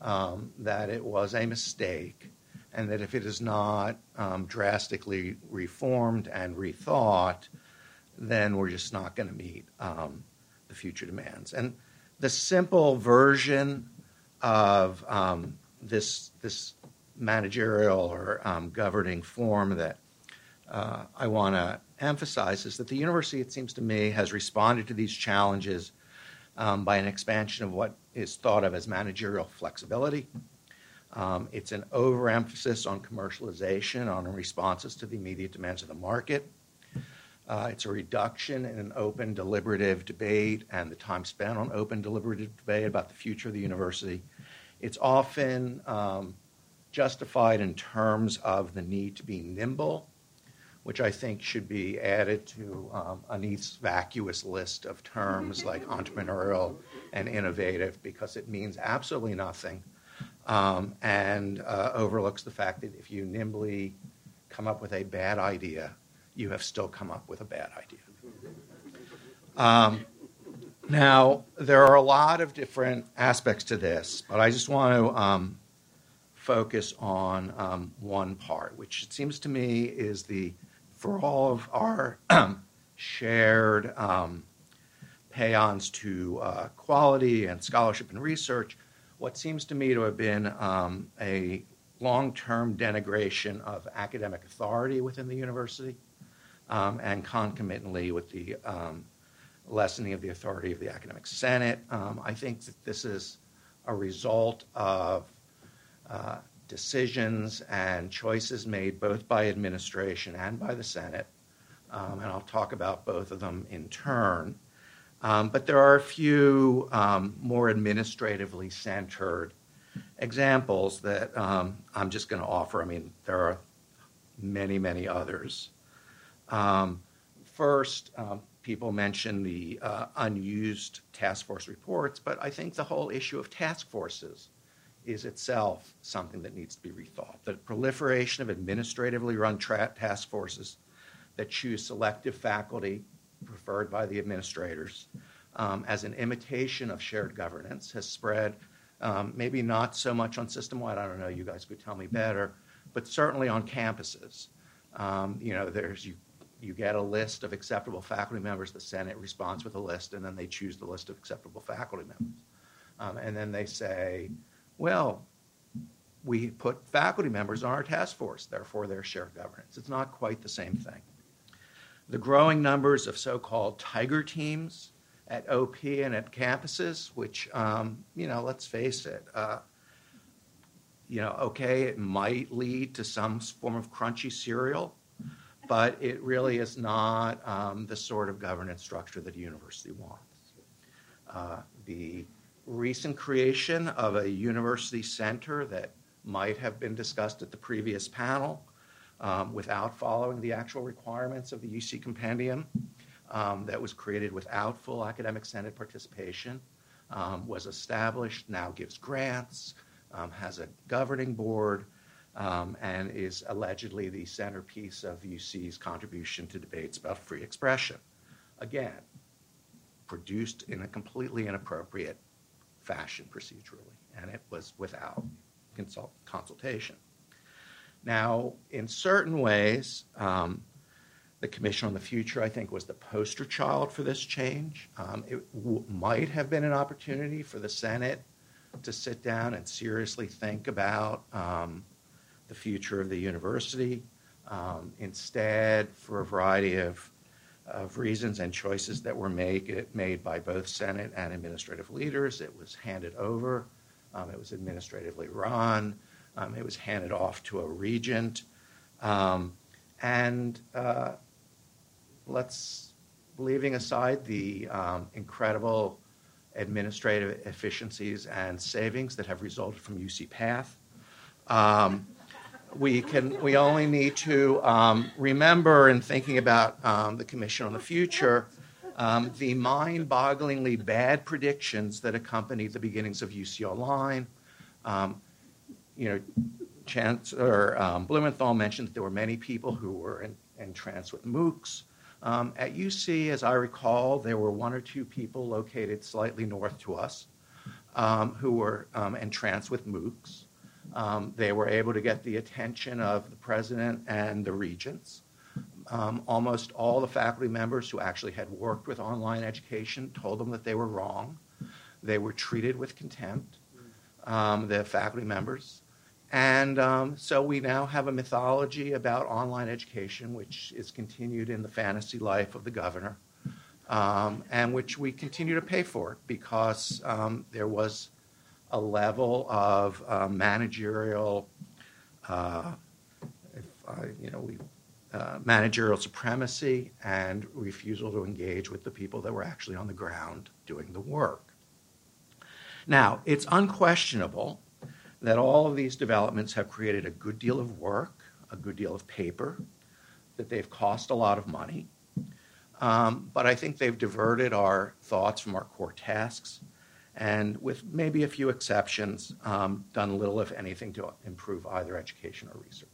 um, that it was a mistake, and that if it is not um, drastically reformed and rethought, then we're just not going to meet um, the future demands. And the simple version of um, this, this managerial or um, governing form that uh, I want to emphasize is that the university, it seems to me, has responded to these challenges um, by an expansion of what is thought of as managerial flexibility. Um, it's an overemphasis on commercialization, on responses to the immediate demands of the market. Uh, it's a reduction in an open, deliberative debate and the time spent on open, deliberative debate about the future of the university. It's often um, justified in terms of the need to be nimble, which I think should be added to um, Anneeth's vacuous list of terms like entrepreneurial and innovative because it means absolutely nothing um, and uh, overlooks the fact that if you nimbly come up with a bad idea, you have still come up with a bad idea. Um, now, there are a lot of different aspects to this, but I just want to um, focus on um, one part, which it seems to me is the, for all of our shared um, paeans to uh, quality and scholarship and research, what seems to me to have been um, a long term denigration of academic authority within the university um, and concomitantly with the um, lessening of the authority of the academic senate. Um, I think that this is a result of uh, decisions and choices made both by administration and by the Senate, um, and I'll talk about both of them in turn. Um, but there are a few more administratively centered examples that um, I'm just going to offer. I mean, there are many, many others. Um, first, um, people mention the uh, unused task force reports, but I think the whole issue of task forces is itself something that needs to be rethought. The proliferation of administratively run tra- task forces that choose selective faculty preferred by the administrators um, as an imitation of shared governance has spread, um, maybe not so much on system wide, I don't know, you guys could tell me better, but certainly on campuses. Um, you know, there's you, you get a list of acceptable faculty members, the Senate responds with a list, and then they choose the list of acceptable faculty members. Um, and then they say, well, we put faculty members on our task force, therefore they're shared governance. It's not quite the same thing. The growing numbers of so called tiger teams at OP and at campuses, which, um, you know, let's face it, uh, you know, okay, it might lead to some form of crunchy cereal, but it really is not um, the sort of governance structure that a university wants. Uh, the recent creation of a university center that might have been discussed at the previous panel um, without following the actual requirements of the UC compendium, um, that was created without full academic senate participation, um, was established, now gives grants, um, has a governing board, um, and is allegedly the centerpiece of UC's contribution to debates about free expression. Again, produced in a completely inappropriate fashion procedurally, and it was without consult- consultation. Now, in certain ways, um, the Commission on the Future, I think, was the poster child for this change. Um, it w- might have been an opportunity for the Senate to sit down and seriously think about um, the future of the university. Um, instead, for a variety of, of reasons and choices that were made, made by both Senate and administrative leaders, it was handed over. Um, it was administratively run. Um, it was handed off to a regent. Um, and uh, let's, leaving aside the um, incredible administrative efficiencies and savings that have resulted from UCPath, um, we can we only need to um, remember in thinking about um, the Commission on the Future um, the mind-bogglingly bad predictions that accompanied the beginnings of UC Online. Um, you know, Chancellor um, Blumenthal mentioned that there were many people who were in, entranced with MOOCs. Um, at UC, as I recall, there were one or two people located slightly north to us who were um, entranced with MOOCs. Um, they were able to get the attention of the president and the regents. Um, almost all the faculty members who actually had worked with online education told them that they were wrong. They were treated with contempt, um, the faculty members. And um, so we now have a mythology about online education, which is continued in the fantasy life of the governor, um, and which we continue to pay for because um, there was a level of uh, managerial, uh, if I, you know, we, uh, managerial supremacy and refusal to engage with the people that were actually on the ground doing the work. Now, it's unquestionable that all of these developments have created a good deal of work, a good deal of paper, that they've cost a lot of money. Um, but I think they've diverted our thoughts from our core tasks and, with maybe a few exceptions, um, done little, if anything, to improve either education or research.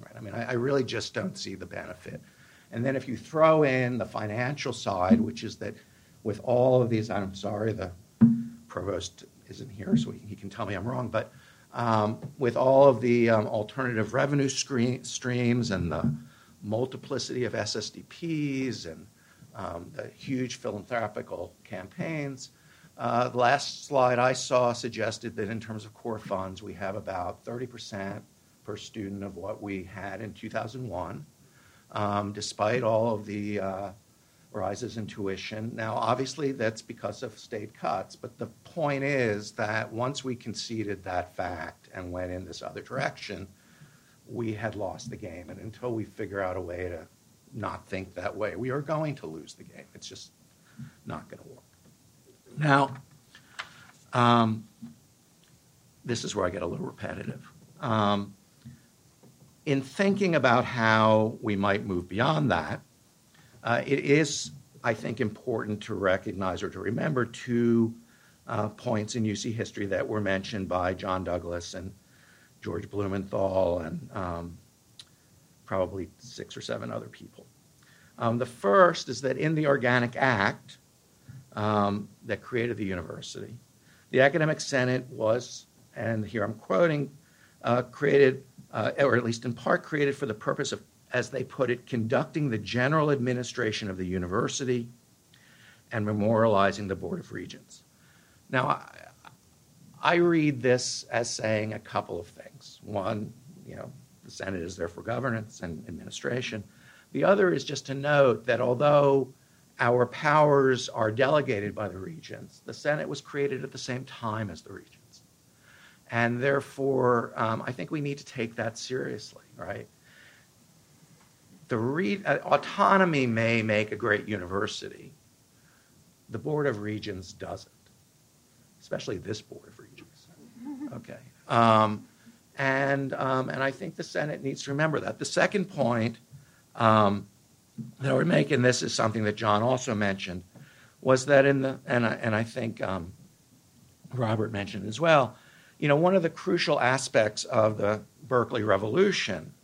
Right? I mean, I, I really just don't see the benefit. And then if you throw in the financial side, which is that with all of these, I'm sorry, the provost isn't here, so he can tell me I'm wrong, but um, with all of the um, alternative revenue screen, streams and the multiplicity of SSDPs and um, the huge philanthropical campaigns, uh, the last slide I saw suggested that in terms of core funds, we have about 30% per student of what we had in 2001, um, despite all of the uh, rises in tuition. Now, obviously, that's because of state cuts, but the point is that once we conceded that fact and went in this other direction, we had lost the game. And until we figure out a way to not think that way, we are going to lose the game. It's just not going to work. Now, um, this is where I get a little repetitive. Um, in thinking about how we might move beyond that, uh, it is, I think, important to recognize or to remember two uh, points in UC history that were mentioned by John Douglass and George Blumenthal and um, probably six or seven other people. Um, the first is that in the Organic Act um, that created the university, the Academic Senate was, and here I'm quoting, uh, created, uh, or at least in part created for the purpose of as they put it, conducting the general administration of the university and memorializing the Board of Regents. Now, I, I read this as saying a couple of things. One, you know, the Senate is there for governance and administration. The other is just to note that although our powers are delegated by the regents, the Senate was created at the same time as the regents. And therefore, um, I think we need to take that seriously, right? the re- uh, autonomy may make a great university. The Board of Regents doesn't, especially this Board of Regents. Okay. Um, and, um, and I think the Senate needs to remember that. The second point um, that make, and this is something that John also mentioned, was that in the, and I, and I think um, Robert mentioned as well, you know, one of the crucial aspects of the Berkeley Revolution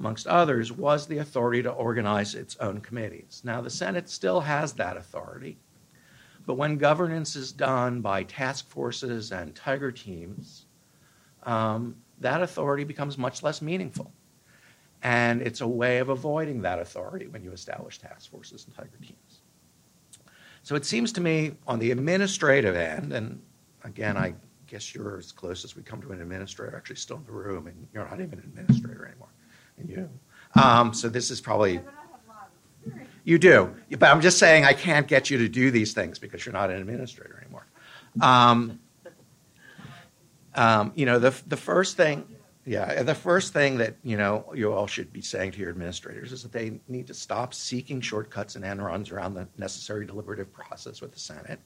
amongst others, was the authority to organize its own committees. Now, the Senate still has that authority, but when governance is done by task forces and tiger teams, um, that authority becomes much less meaningful. And it's a way of avoiding that authority when you establish task forces and tiger teams. So it seems to me on the administrative end, and again, I guess you're as close as we come to an administrator, actually still in the room, and you're not even an administrator anymore And you. Um, so this is probably. You do, but I'm just saying I can't get you to do these things because you're not an administrator anymore. Um, um, you know, the the first thing, yeah, the first thing that you know you all should be saying to your administrators is that they need to stop seeking shortcuts and end runs around the necessary deliberative process with the Senate.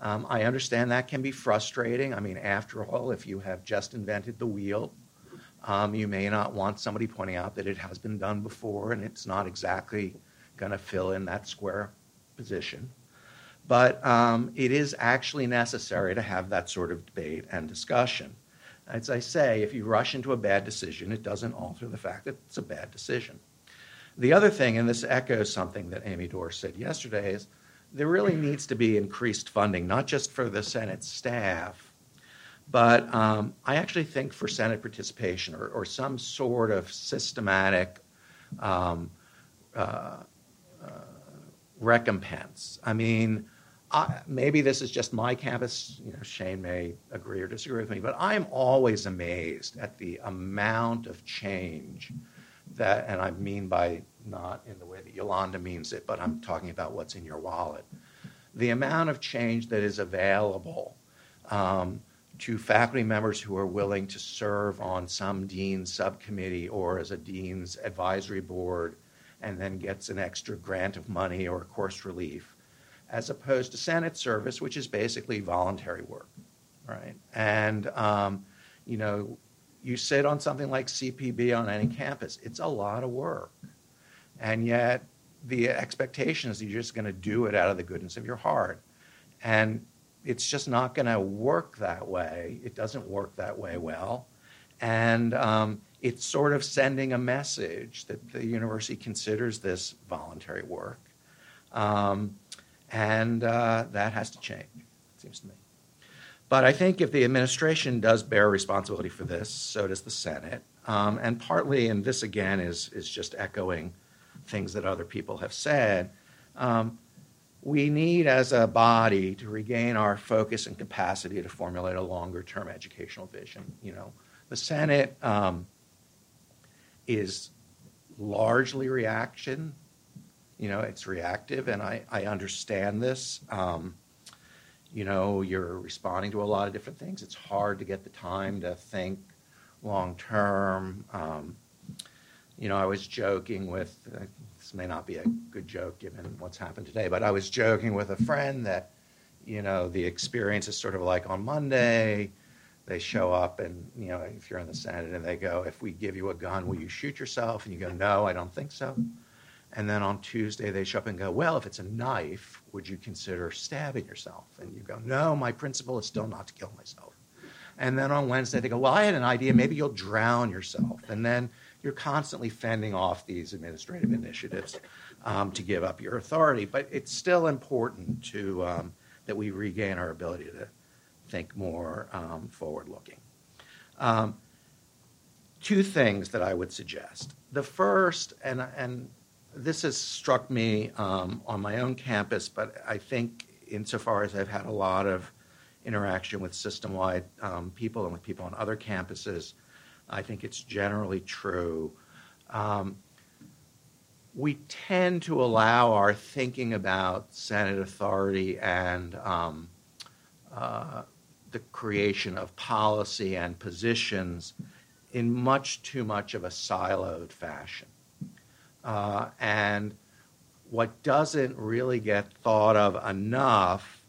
Um, I understand that can be frustrating. I mean, after all, if you have just invented the wheel, um, you may not want somebody pointing out that it has been done before and it's not exactly going to fill in that square position. But um, it is actually necessary to have that sort of debate and discussion. As I say, if you rush into a bad decision, it doesn't alter the fact that it's a bad decision. The other thing, and this echoes something that Amy Dorr said yesterday, is there really needs to be increased funding, not just for the Senate staff, but um, I actually think for Senate participation or, or some sort of systematic um, uh, uh, recompense. I mean, I, maybe this is just my campus. You know, Shane may agree or disagree with me, but I'm always amazed at the amount of change that, and I mean by not in the way that Yolanda means it, but I'm talking about what's in your wallet. The amount of change that is available um, to faculty members who are willing to serve on some dean's subcommittee or as a dean's advisory board and then gets an extra grant of money or course relief, as opposed to Senate service, which is basically voluntary work, right? And, um, you know, you sit on something like CPB on any campus, it's a lot of work. And yet, the expectation is you're just going to do it out of the goodness of your heart. And it's just not going to work that way. It doesn't work that way well. and um, it's sort of sending a message that the university considers this voluntary work. Um, and uh, that has to change, it seems to me. But I think if the administration does bear responsibility for this, so does the Senate. Um, and partly, and this again is, is just echoing things that other people have said, um, we need as a body to regain our focus and capacity to formulate a longer term educational vision. You know, the Senate um, is largely reaction. You know, it's reactive, and I, I understand this. Um, you know, you're responding to a lot of different things. It's hard to get the time to think long term. Um, you know, I was joking with, uh, this may not be a good joke given what's happened today, but I was joking with a friend that, you know, the experience is sort of like on Monday, they show up and, you know, if you're in the Senate and they go, if we give you a gun, will you shoot yourself? And you go, no, I don't think so. And then on Tuesday, they show up and go, well, if it's a knife, would you consider stabbing yourself? And you go, no, my principle is still not to kill myself. And then on Wednesday, they go, well, I had an idea, maybe you'll drown yourself. And then you're constantly fending off these administrative initiatives um, to give up your authority. But it's still important to um, that we regain our ability to think more um, forward looking. Um, two things that I would suggest. The first, and, and this has struck me um, on my own campus, but I think insofar as I've had a lot of interaction with system wide um, people and with people on other campuses, I think it's generally true. Um, we tend to allow our thinking about Senate authority and um, uh, the creation of policy and positions in much too much of a siloed fashion. Uh, and what doesn't really get thought of enough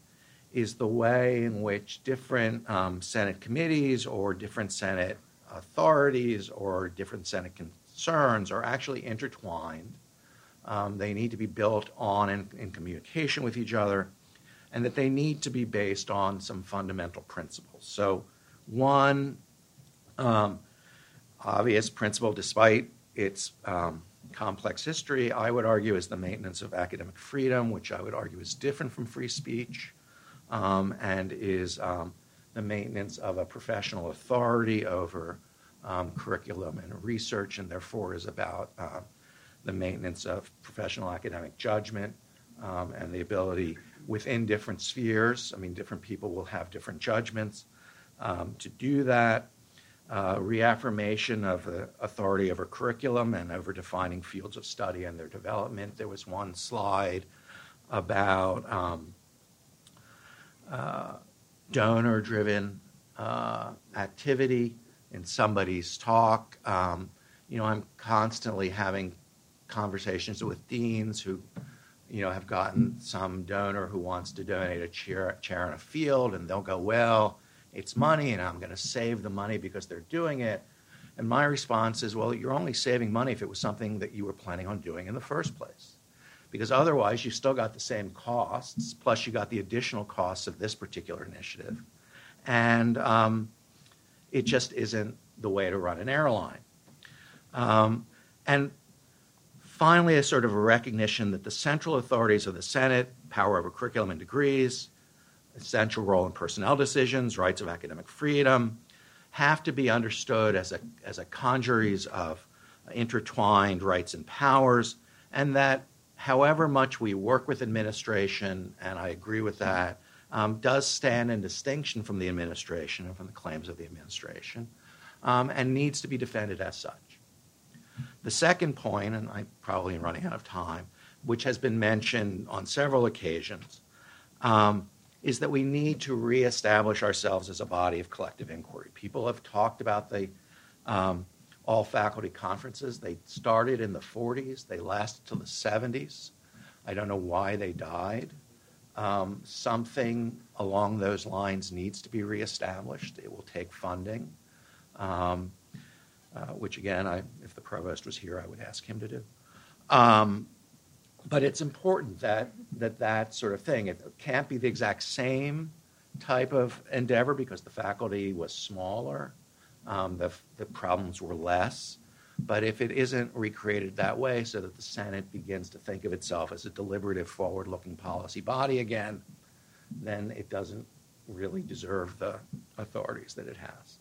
is the way in which different um, Senate committees or different Senate authorities or different Senate concerns are actually intertwined. Um, they need to be built on in, in, communication with each other, and that they need to be based on some fundamental principles. So, one um, obvious principle, despite its um, complex history, I would argue, is the maintenance of academic freedom, which I would argue is different from free speech um, and is um, the maintenance of a professional authority over um, curriculum and research, and therefore is about uh, the maintenance of professional academic judgment um, and the ability within different spheres. I mean, different people will have different judgments um, to do that. Uh, reaffirmation of the authority over curriculum and over defining fields of study and their development. There was one slide about um, uh, donor driven uh, activity in somebody's talk. Um, you know, I'm constantly having conversations with deans who, you know, have gotten some donor who wants to donate a chair, chair in a field, and they'll go, well, it's money, and I'm going to save the money because they're doing it. And my response is, well, you're only saving money if it was something that you were planning on doing in the first place. Because otherwise, you still got the same costs, plus you got the additional costs of this particular initiative. And um, it just isn't the way to run an airline. Um, and finally, a sort of a recognition that the central authorities of the Senate, power over curriculum and degrees, essential role in personnel decisions, rights of academic freedom, have to be understood as a, as a congeries of intertwined rights and powers, and that however much we work with administration, and I agree with that, um, does stand in distinction from the administration and from the claims of the administration um, and needs to be defended as such. The second point, and I'm probably running out of time, which has been mentioned on several occasions, um, is that we need to reestablish ourselves as a body of collective inquiry. People have talked about the um, all faculty conferences. They started in the 40s, they lasted till the 70s. I don't know why they died. Um, something along those lines needs to be reestablished. It will take funding, um, uh, which again, I, if the provost was here, I would ask him to do. But it's important that, that that sort of thing, it can't be the exact same type of endeavor because the faculty was smaller. um, the, the problems were less. But if it isn't recreated that way so that the Senate begins to think of itself as a deliberative, forward looking policy body again, then it doesn't really deserve the authorities that it has.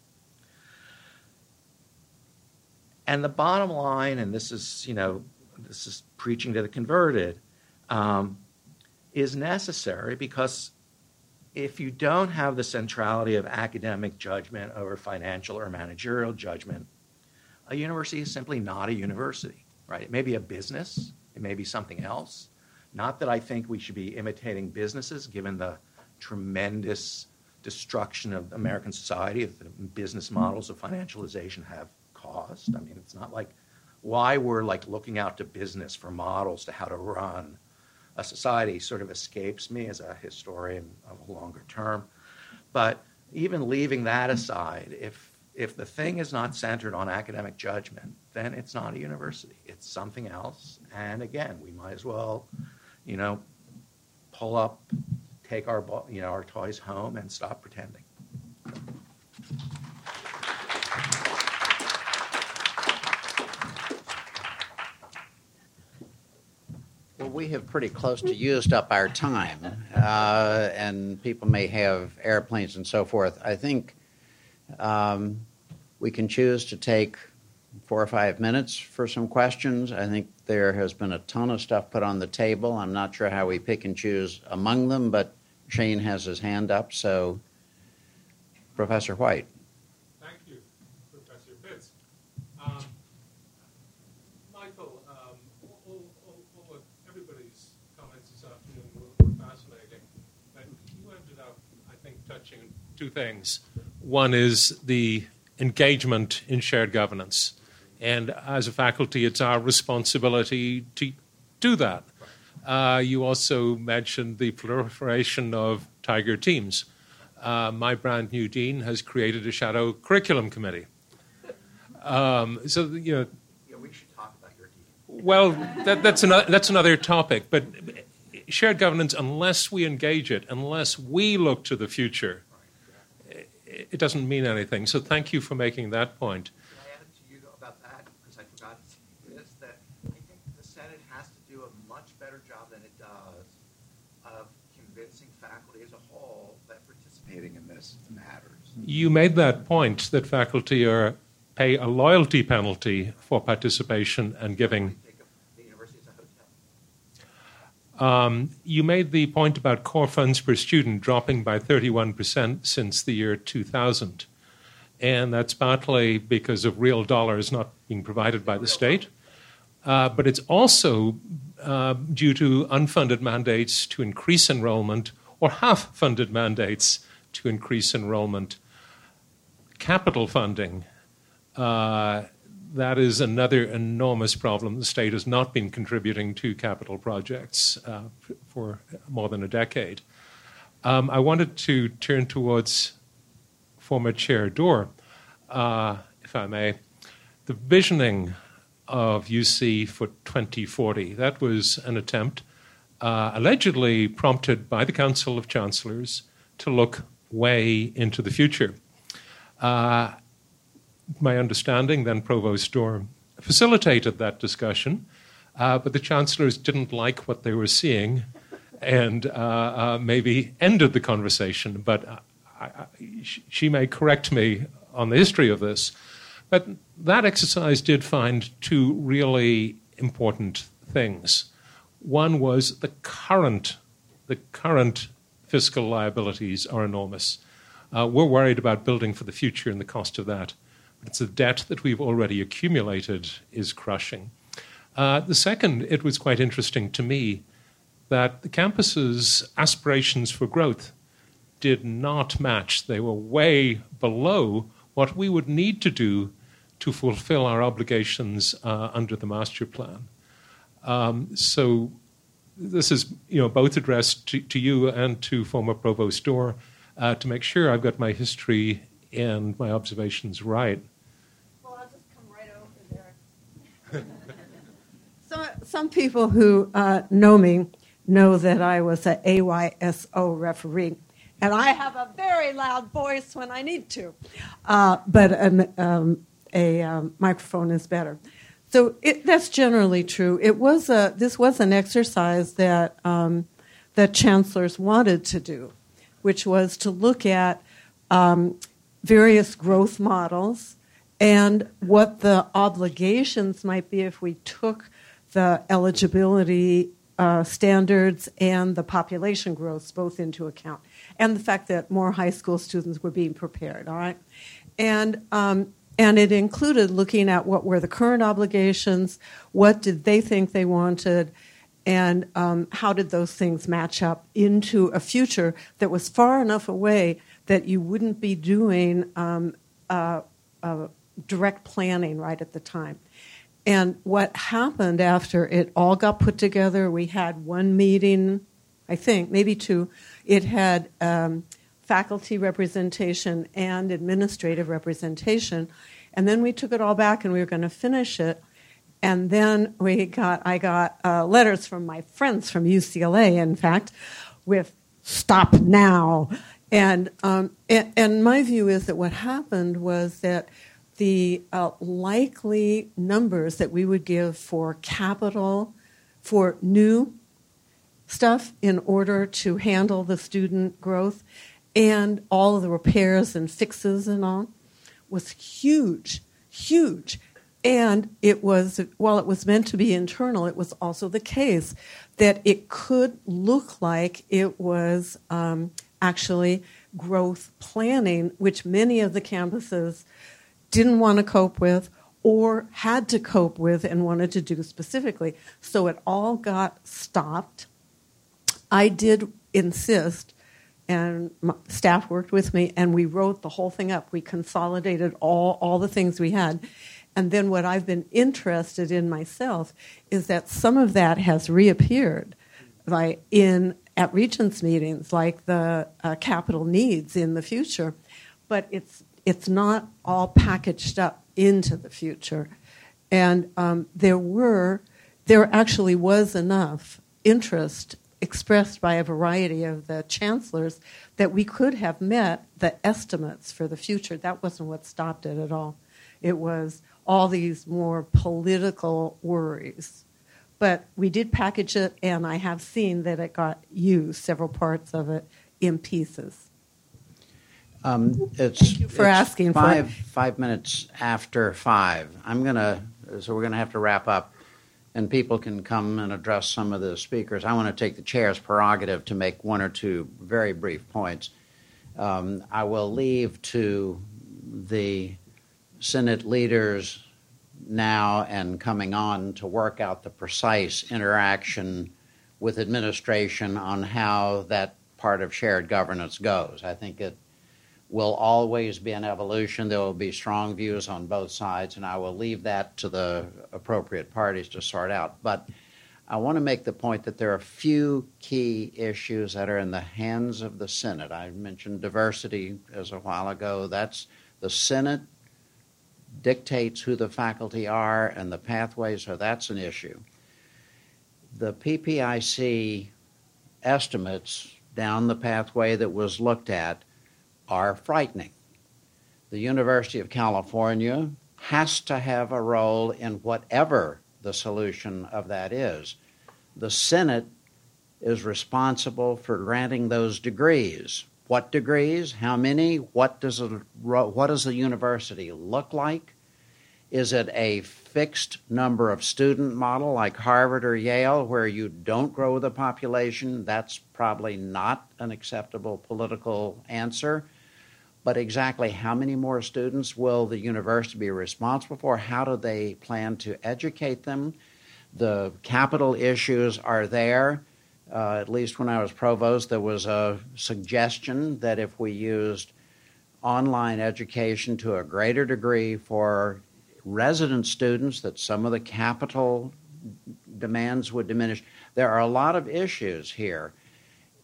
And the bottom line, and this is, you know, this is preaching to the converted, um, is necessary because if you don't have the centrality of academic judgment over financial or managerial judgment, a university is simply not a university, right? It may be a business, it may be something else. Not that I think we should be imitating businesses, given the tremendous destruction of American society that the business models of financialization have caused. I mean, it's not like why we're like looking out to business for models to how to run a society sort of escapes me as a historian of a longer term. But even leaving that aside, if if the thing is not centered on academic judgment, then it's not a university. It's something else. And again, we might as well, you know, pull up, take our you know our toys home, and stop pretending. We have pretty close to used up our time, uh, and people may have airplanes and so forth. I think um, we can choose to take four or five minutes for some questions. I think there has been a ton of stuff put on the table. I'm not sure how we pick and choose among them, but Shane has his hand up, so Professor White. Two things. One is the engagement in shared governance. And as a faculty, it's our responsibility to do that. Uh, you also mentioned the proliferation of Tiger teams. Uh, my brand new dean has created a shadow curriculum committee. Um, so, you know. Yeah, we should talk about your dean. Well, that, that's, another, that's another topic. But shared governance, unless we engage it, unless we look to the future, it doesn't mean anything. So thank you for making that point. Can I add to you about that? Because I forgot this, that I think the Senate has to do a much better job than it does of convincing faculty as a whole that participating in this matters. You made that point that faculty are pay a loyalty penalty for participation and giving um, you made the point about core funds per student dropping by 31% since the year 2000. And that's partly because of real dollars not being provided by the state. Uh, but it's also uh, due to unfunded mandates to increase enrollment or half funded mandates to increase enrollment. Capital funding uh, that is another enormous problem. The state has not been contributing to capital projects uh, for more than a decade. Um, I wanted to turn towards former Chair Dorr, uh, if I may. The visioning of UC for 2040, that was an attempt uh, allegedly prompted by the Council of Chancellors to look way into the future. Uh, my understanding, then Provost Dorr facilitated that discussion, uh, but the chancellors didn't like what they were seeing and uh, uh, maybe ended the conversation. But I, I, she may correct me on the history of this. But that exercise did find two really important things. One was the current, the current fiscal liabilities are enormous. Uh, we're worried about building for the future and the cost of that. It's the debt that we've already accumulated is crushing. Uh, the second, it was quite interesting to me that the campus's aspirations for growth did not match. They were way below what we would need to do to fulfill our obligations uh, under the master plan. Um, so this is you know both addressed to, to you and to former Provost Dorr uh, to make sure I've got my history and my observations right. Well, I'll just come right over there. some, some people who uh, know me know that I was an AYSO referee. and I have a very loud voice when I need to. Uh, but um, um, a um, microphone is better. So it, that's generally true. It was a, this was an exercise that, um, that chancellors wanted to do, which was to look at um, various growth models and what the obligations might be if we took the eligibility uh, standards and the population growth both into account, and the fact that more high school students were being prepared. All right, and um, and it included looking at what were the current obligations, what did they think they wanted, and um, how did those things match up into a future that was far enough away that you wouldn't be doing um, uh, uh, direct planning right at the time. And what happened after it all got put together, we had one meeting, I think, maybe two. It had um, faculty representation and administrative representation. And then we took it all back and we were going to finish it. And then we got, I got uh, letters from my friends from UCLA, in fact, with stop now. And, um, and, and my view is that what happened was that the uh, likely numbers that we would give for capital for new stuff in order to handle the student growth and all of the repairs and fixes and all was huge, huge. And it was, while it was meant to be internal, it was also the case that it could look like it was um, actually growth planning, which many of the campuses didn't want to cope with or had to cope with and wanted to do specifically. So it all got stopped. I did insist, and staff worked with me, and we wrote the whole thing up. We consolidated all, all the things we had. And then what I've been interested in myself is that some of that has reappeared like in at regents meetings like the uh, capital needs in the future but it's it's not all packaged up into the future. And um, there were, there actually was enough interest expressed by a variety of the chancellors that we could have met the estimates for the future. That wasn't what stopped it at all. It was all these more political worries. But we did package it, and I have seen that it got used, several parts of it, in pieces. Um, it's, Thank you for asking for Five, it. five minutes after five. I'm going to, so we're going to have to wrap up, and people can come and address some of the speakers. I want to take the chair's prerogative to make one or two very brief points. Um, I will leave to the Senate leaders now and coming on to work out the precise interaction with administration on how that part of shared governance goes. I think it will always be an evolution. There will be strong views on both sides, and I will leave that to the appropriate parties to sort out. But I want to make the point that there are a few key issues that are in the hands of the Senate. I mentioned diversity as a while ago. That's the Senate dictates who the faculty are and the pathways, so that's an issue. The PPIC estimates down the pathway that was looked at are frightening. The University of California has to have a role in whatever the solution of that is. The Senate is responsible for granting those degrees. What degrees? How many? What does, a, what does the university look like? Is it a fixed number of student model like Harvard or Yale where you don't grow the population? That's probably not an acceptable political answer but exactly how many more students will the university be responsible for? How do they plan to educate them? The capital issues are there. Uh, at least when I was provost, there was a suggestion that if we used online education to a greater degree for resident students, that some of the capital demands would diminish. There are a lot of issues here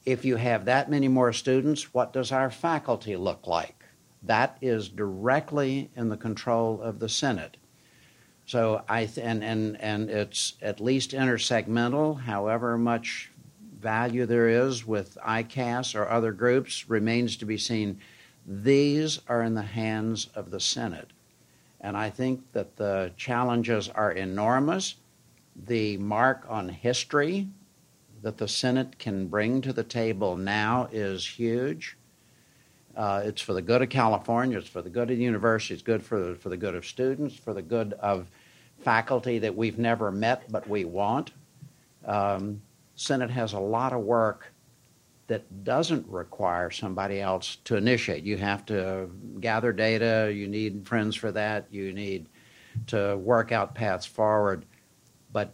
if you have that many more students, what does our faculty look like? That is directly in the control of the Senate. So I th- and, and and it's at least intersegmental, however much value there is with ICAS or other groups remains to be seen. These are in the hands of the Senate. And I think that the challenges are enormous. The mark on history that the Senate can bring to the table now is huge. Uh, it's for the good of California, it's for the good of the university, it's good for the, for the good of students, for the good of faculty that we've never met but we want. Um, Senate has a lot of work that doesn't require somebody else to initiate. You have to gather data, you need friends for that, you need to work out paths forward. But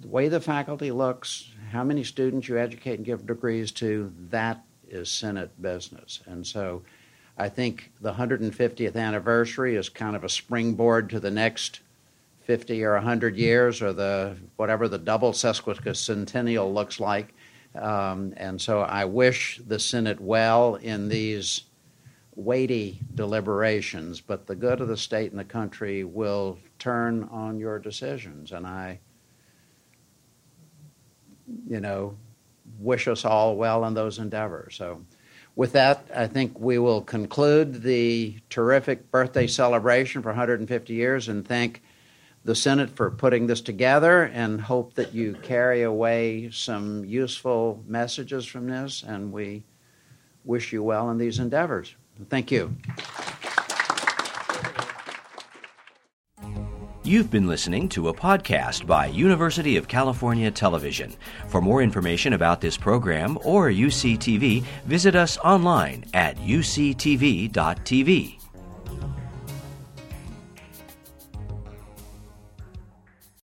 the way the faculty looks, how many students you educate and give degrees to, that is Senate business. And so I think the 150th anniversary is kind of a springboard to the next 50 or 100 years or the whatever the double sesquicentennial looks like. Um, and so I wish the Senate well in these weighty deliberations, but the good of the state and the country will turn on your decisions. And I, you know, wish us all well in those endeavors. So, with that, I think we will conclude the terrific birthday celebration for 150 years and thank the Senate for putting this together and hope that you carry away some useful messages from this. And we wish you well in these endeavors. Thank you. You've been listening to a podcast by University of California Television. For more information about this program or UCTV, visit us online at uctv.tv.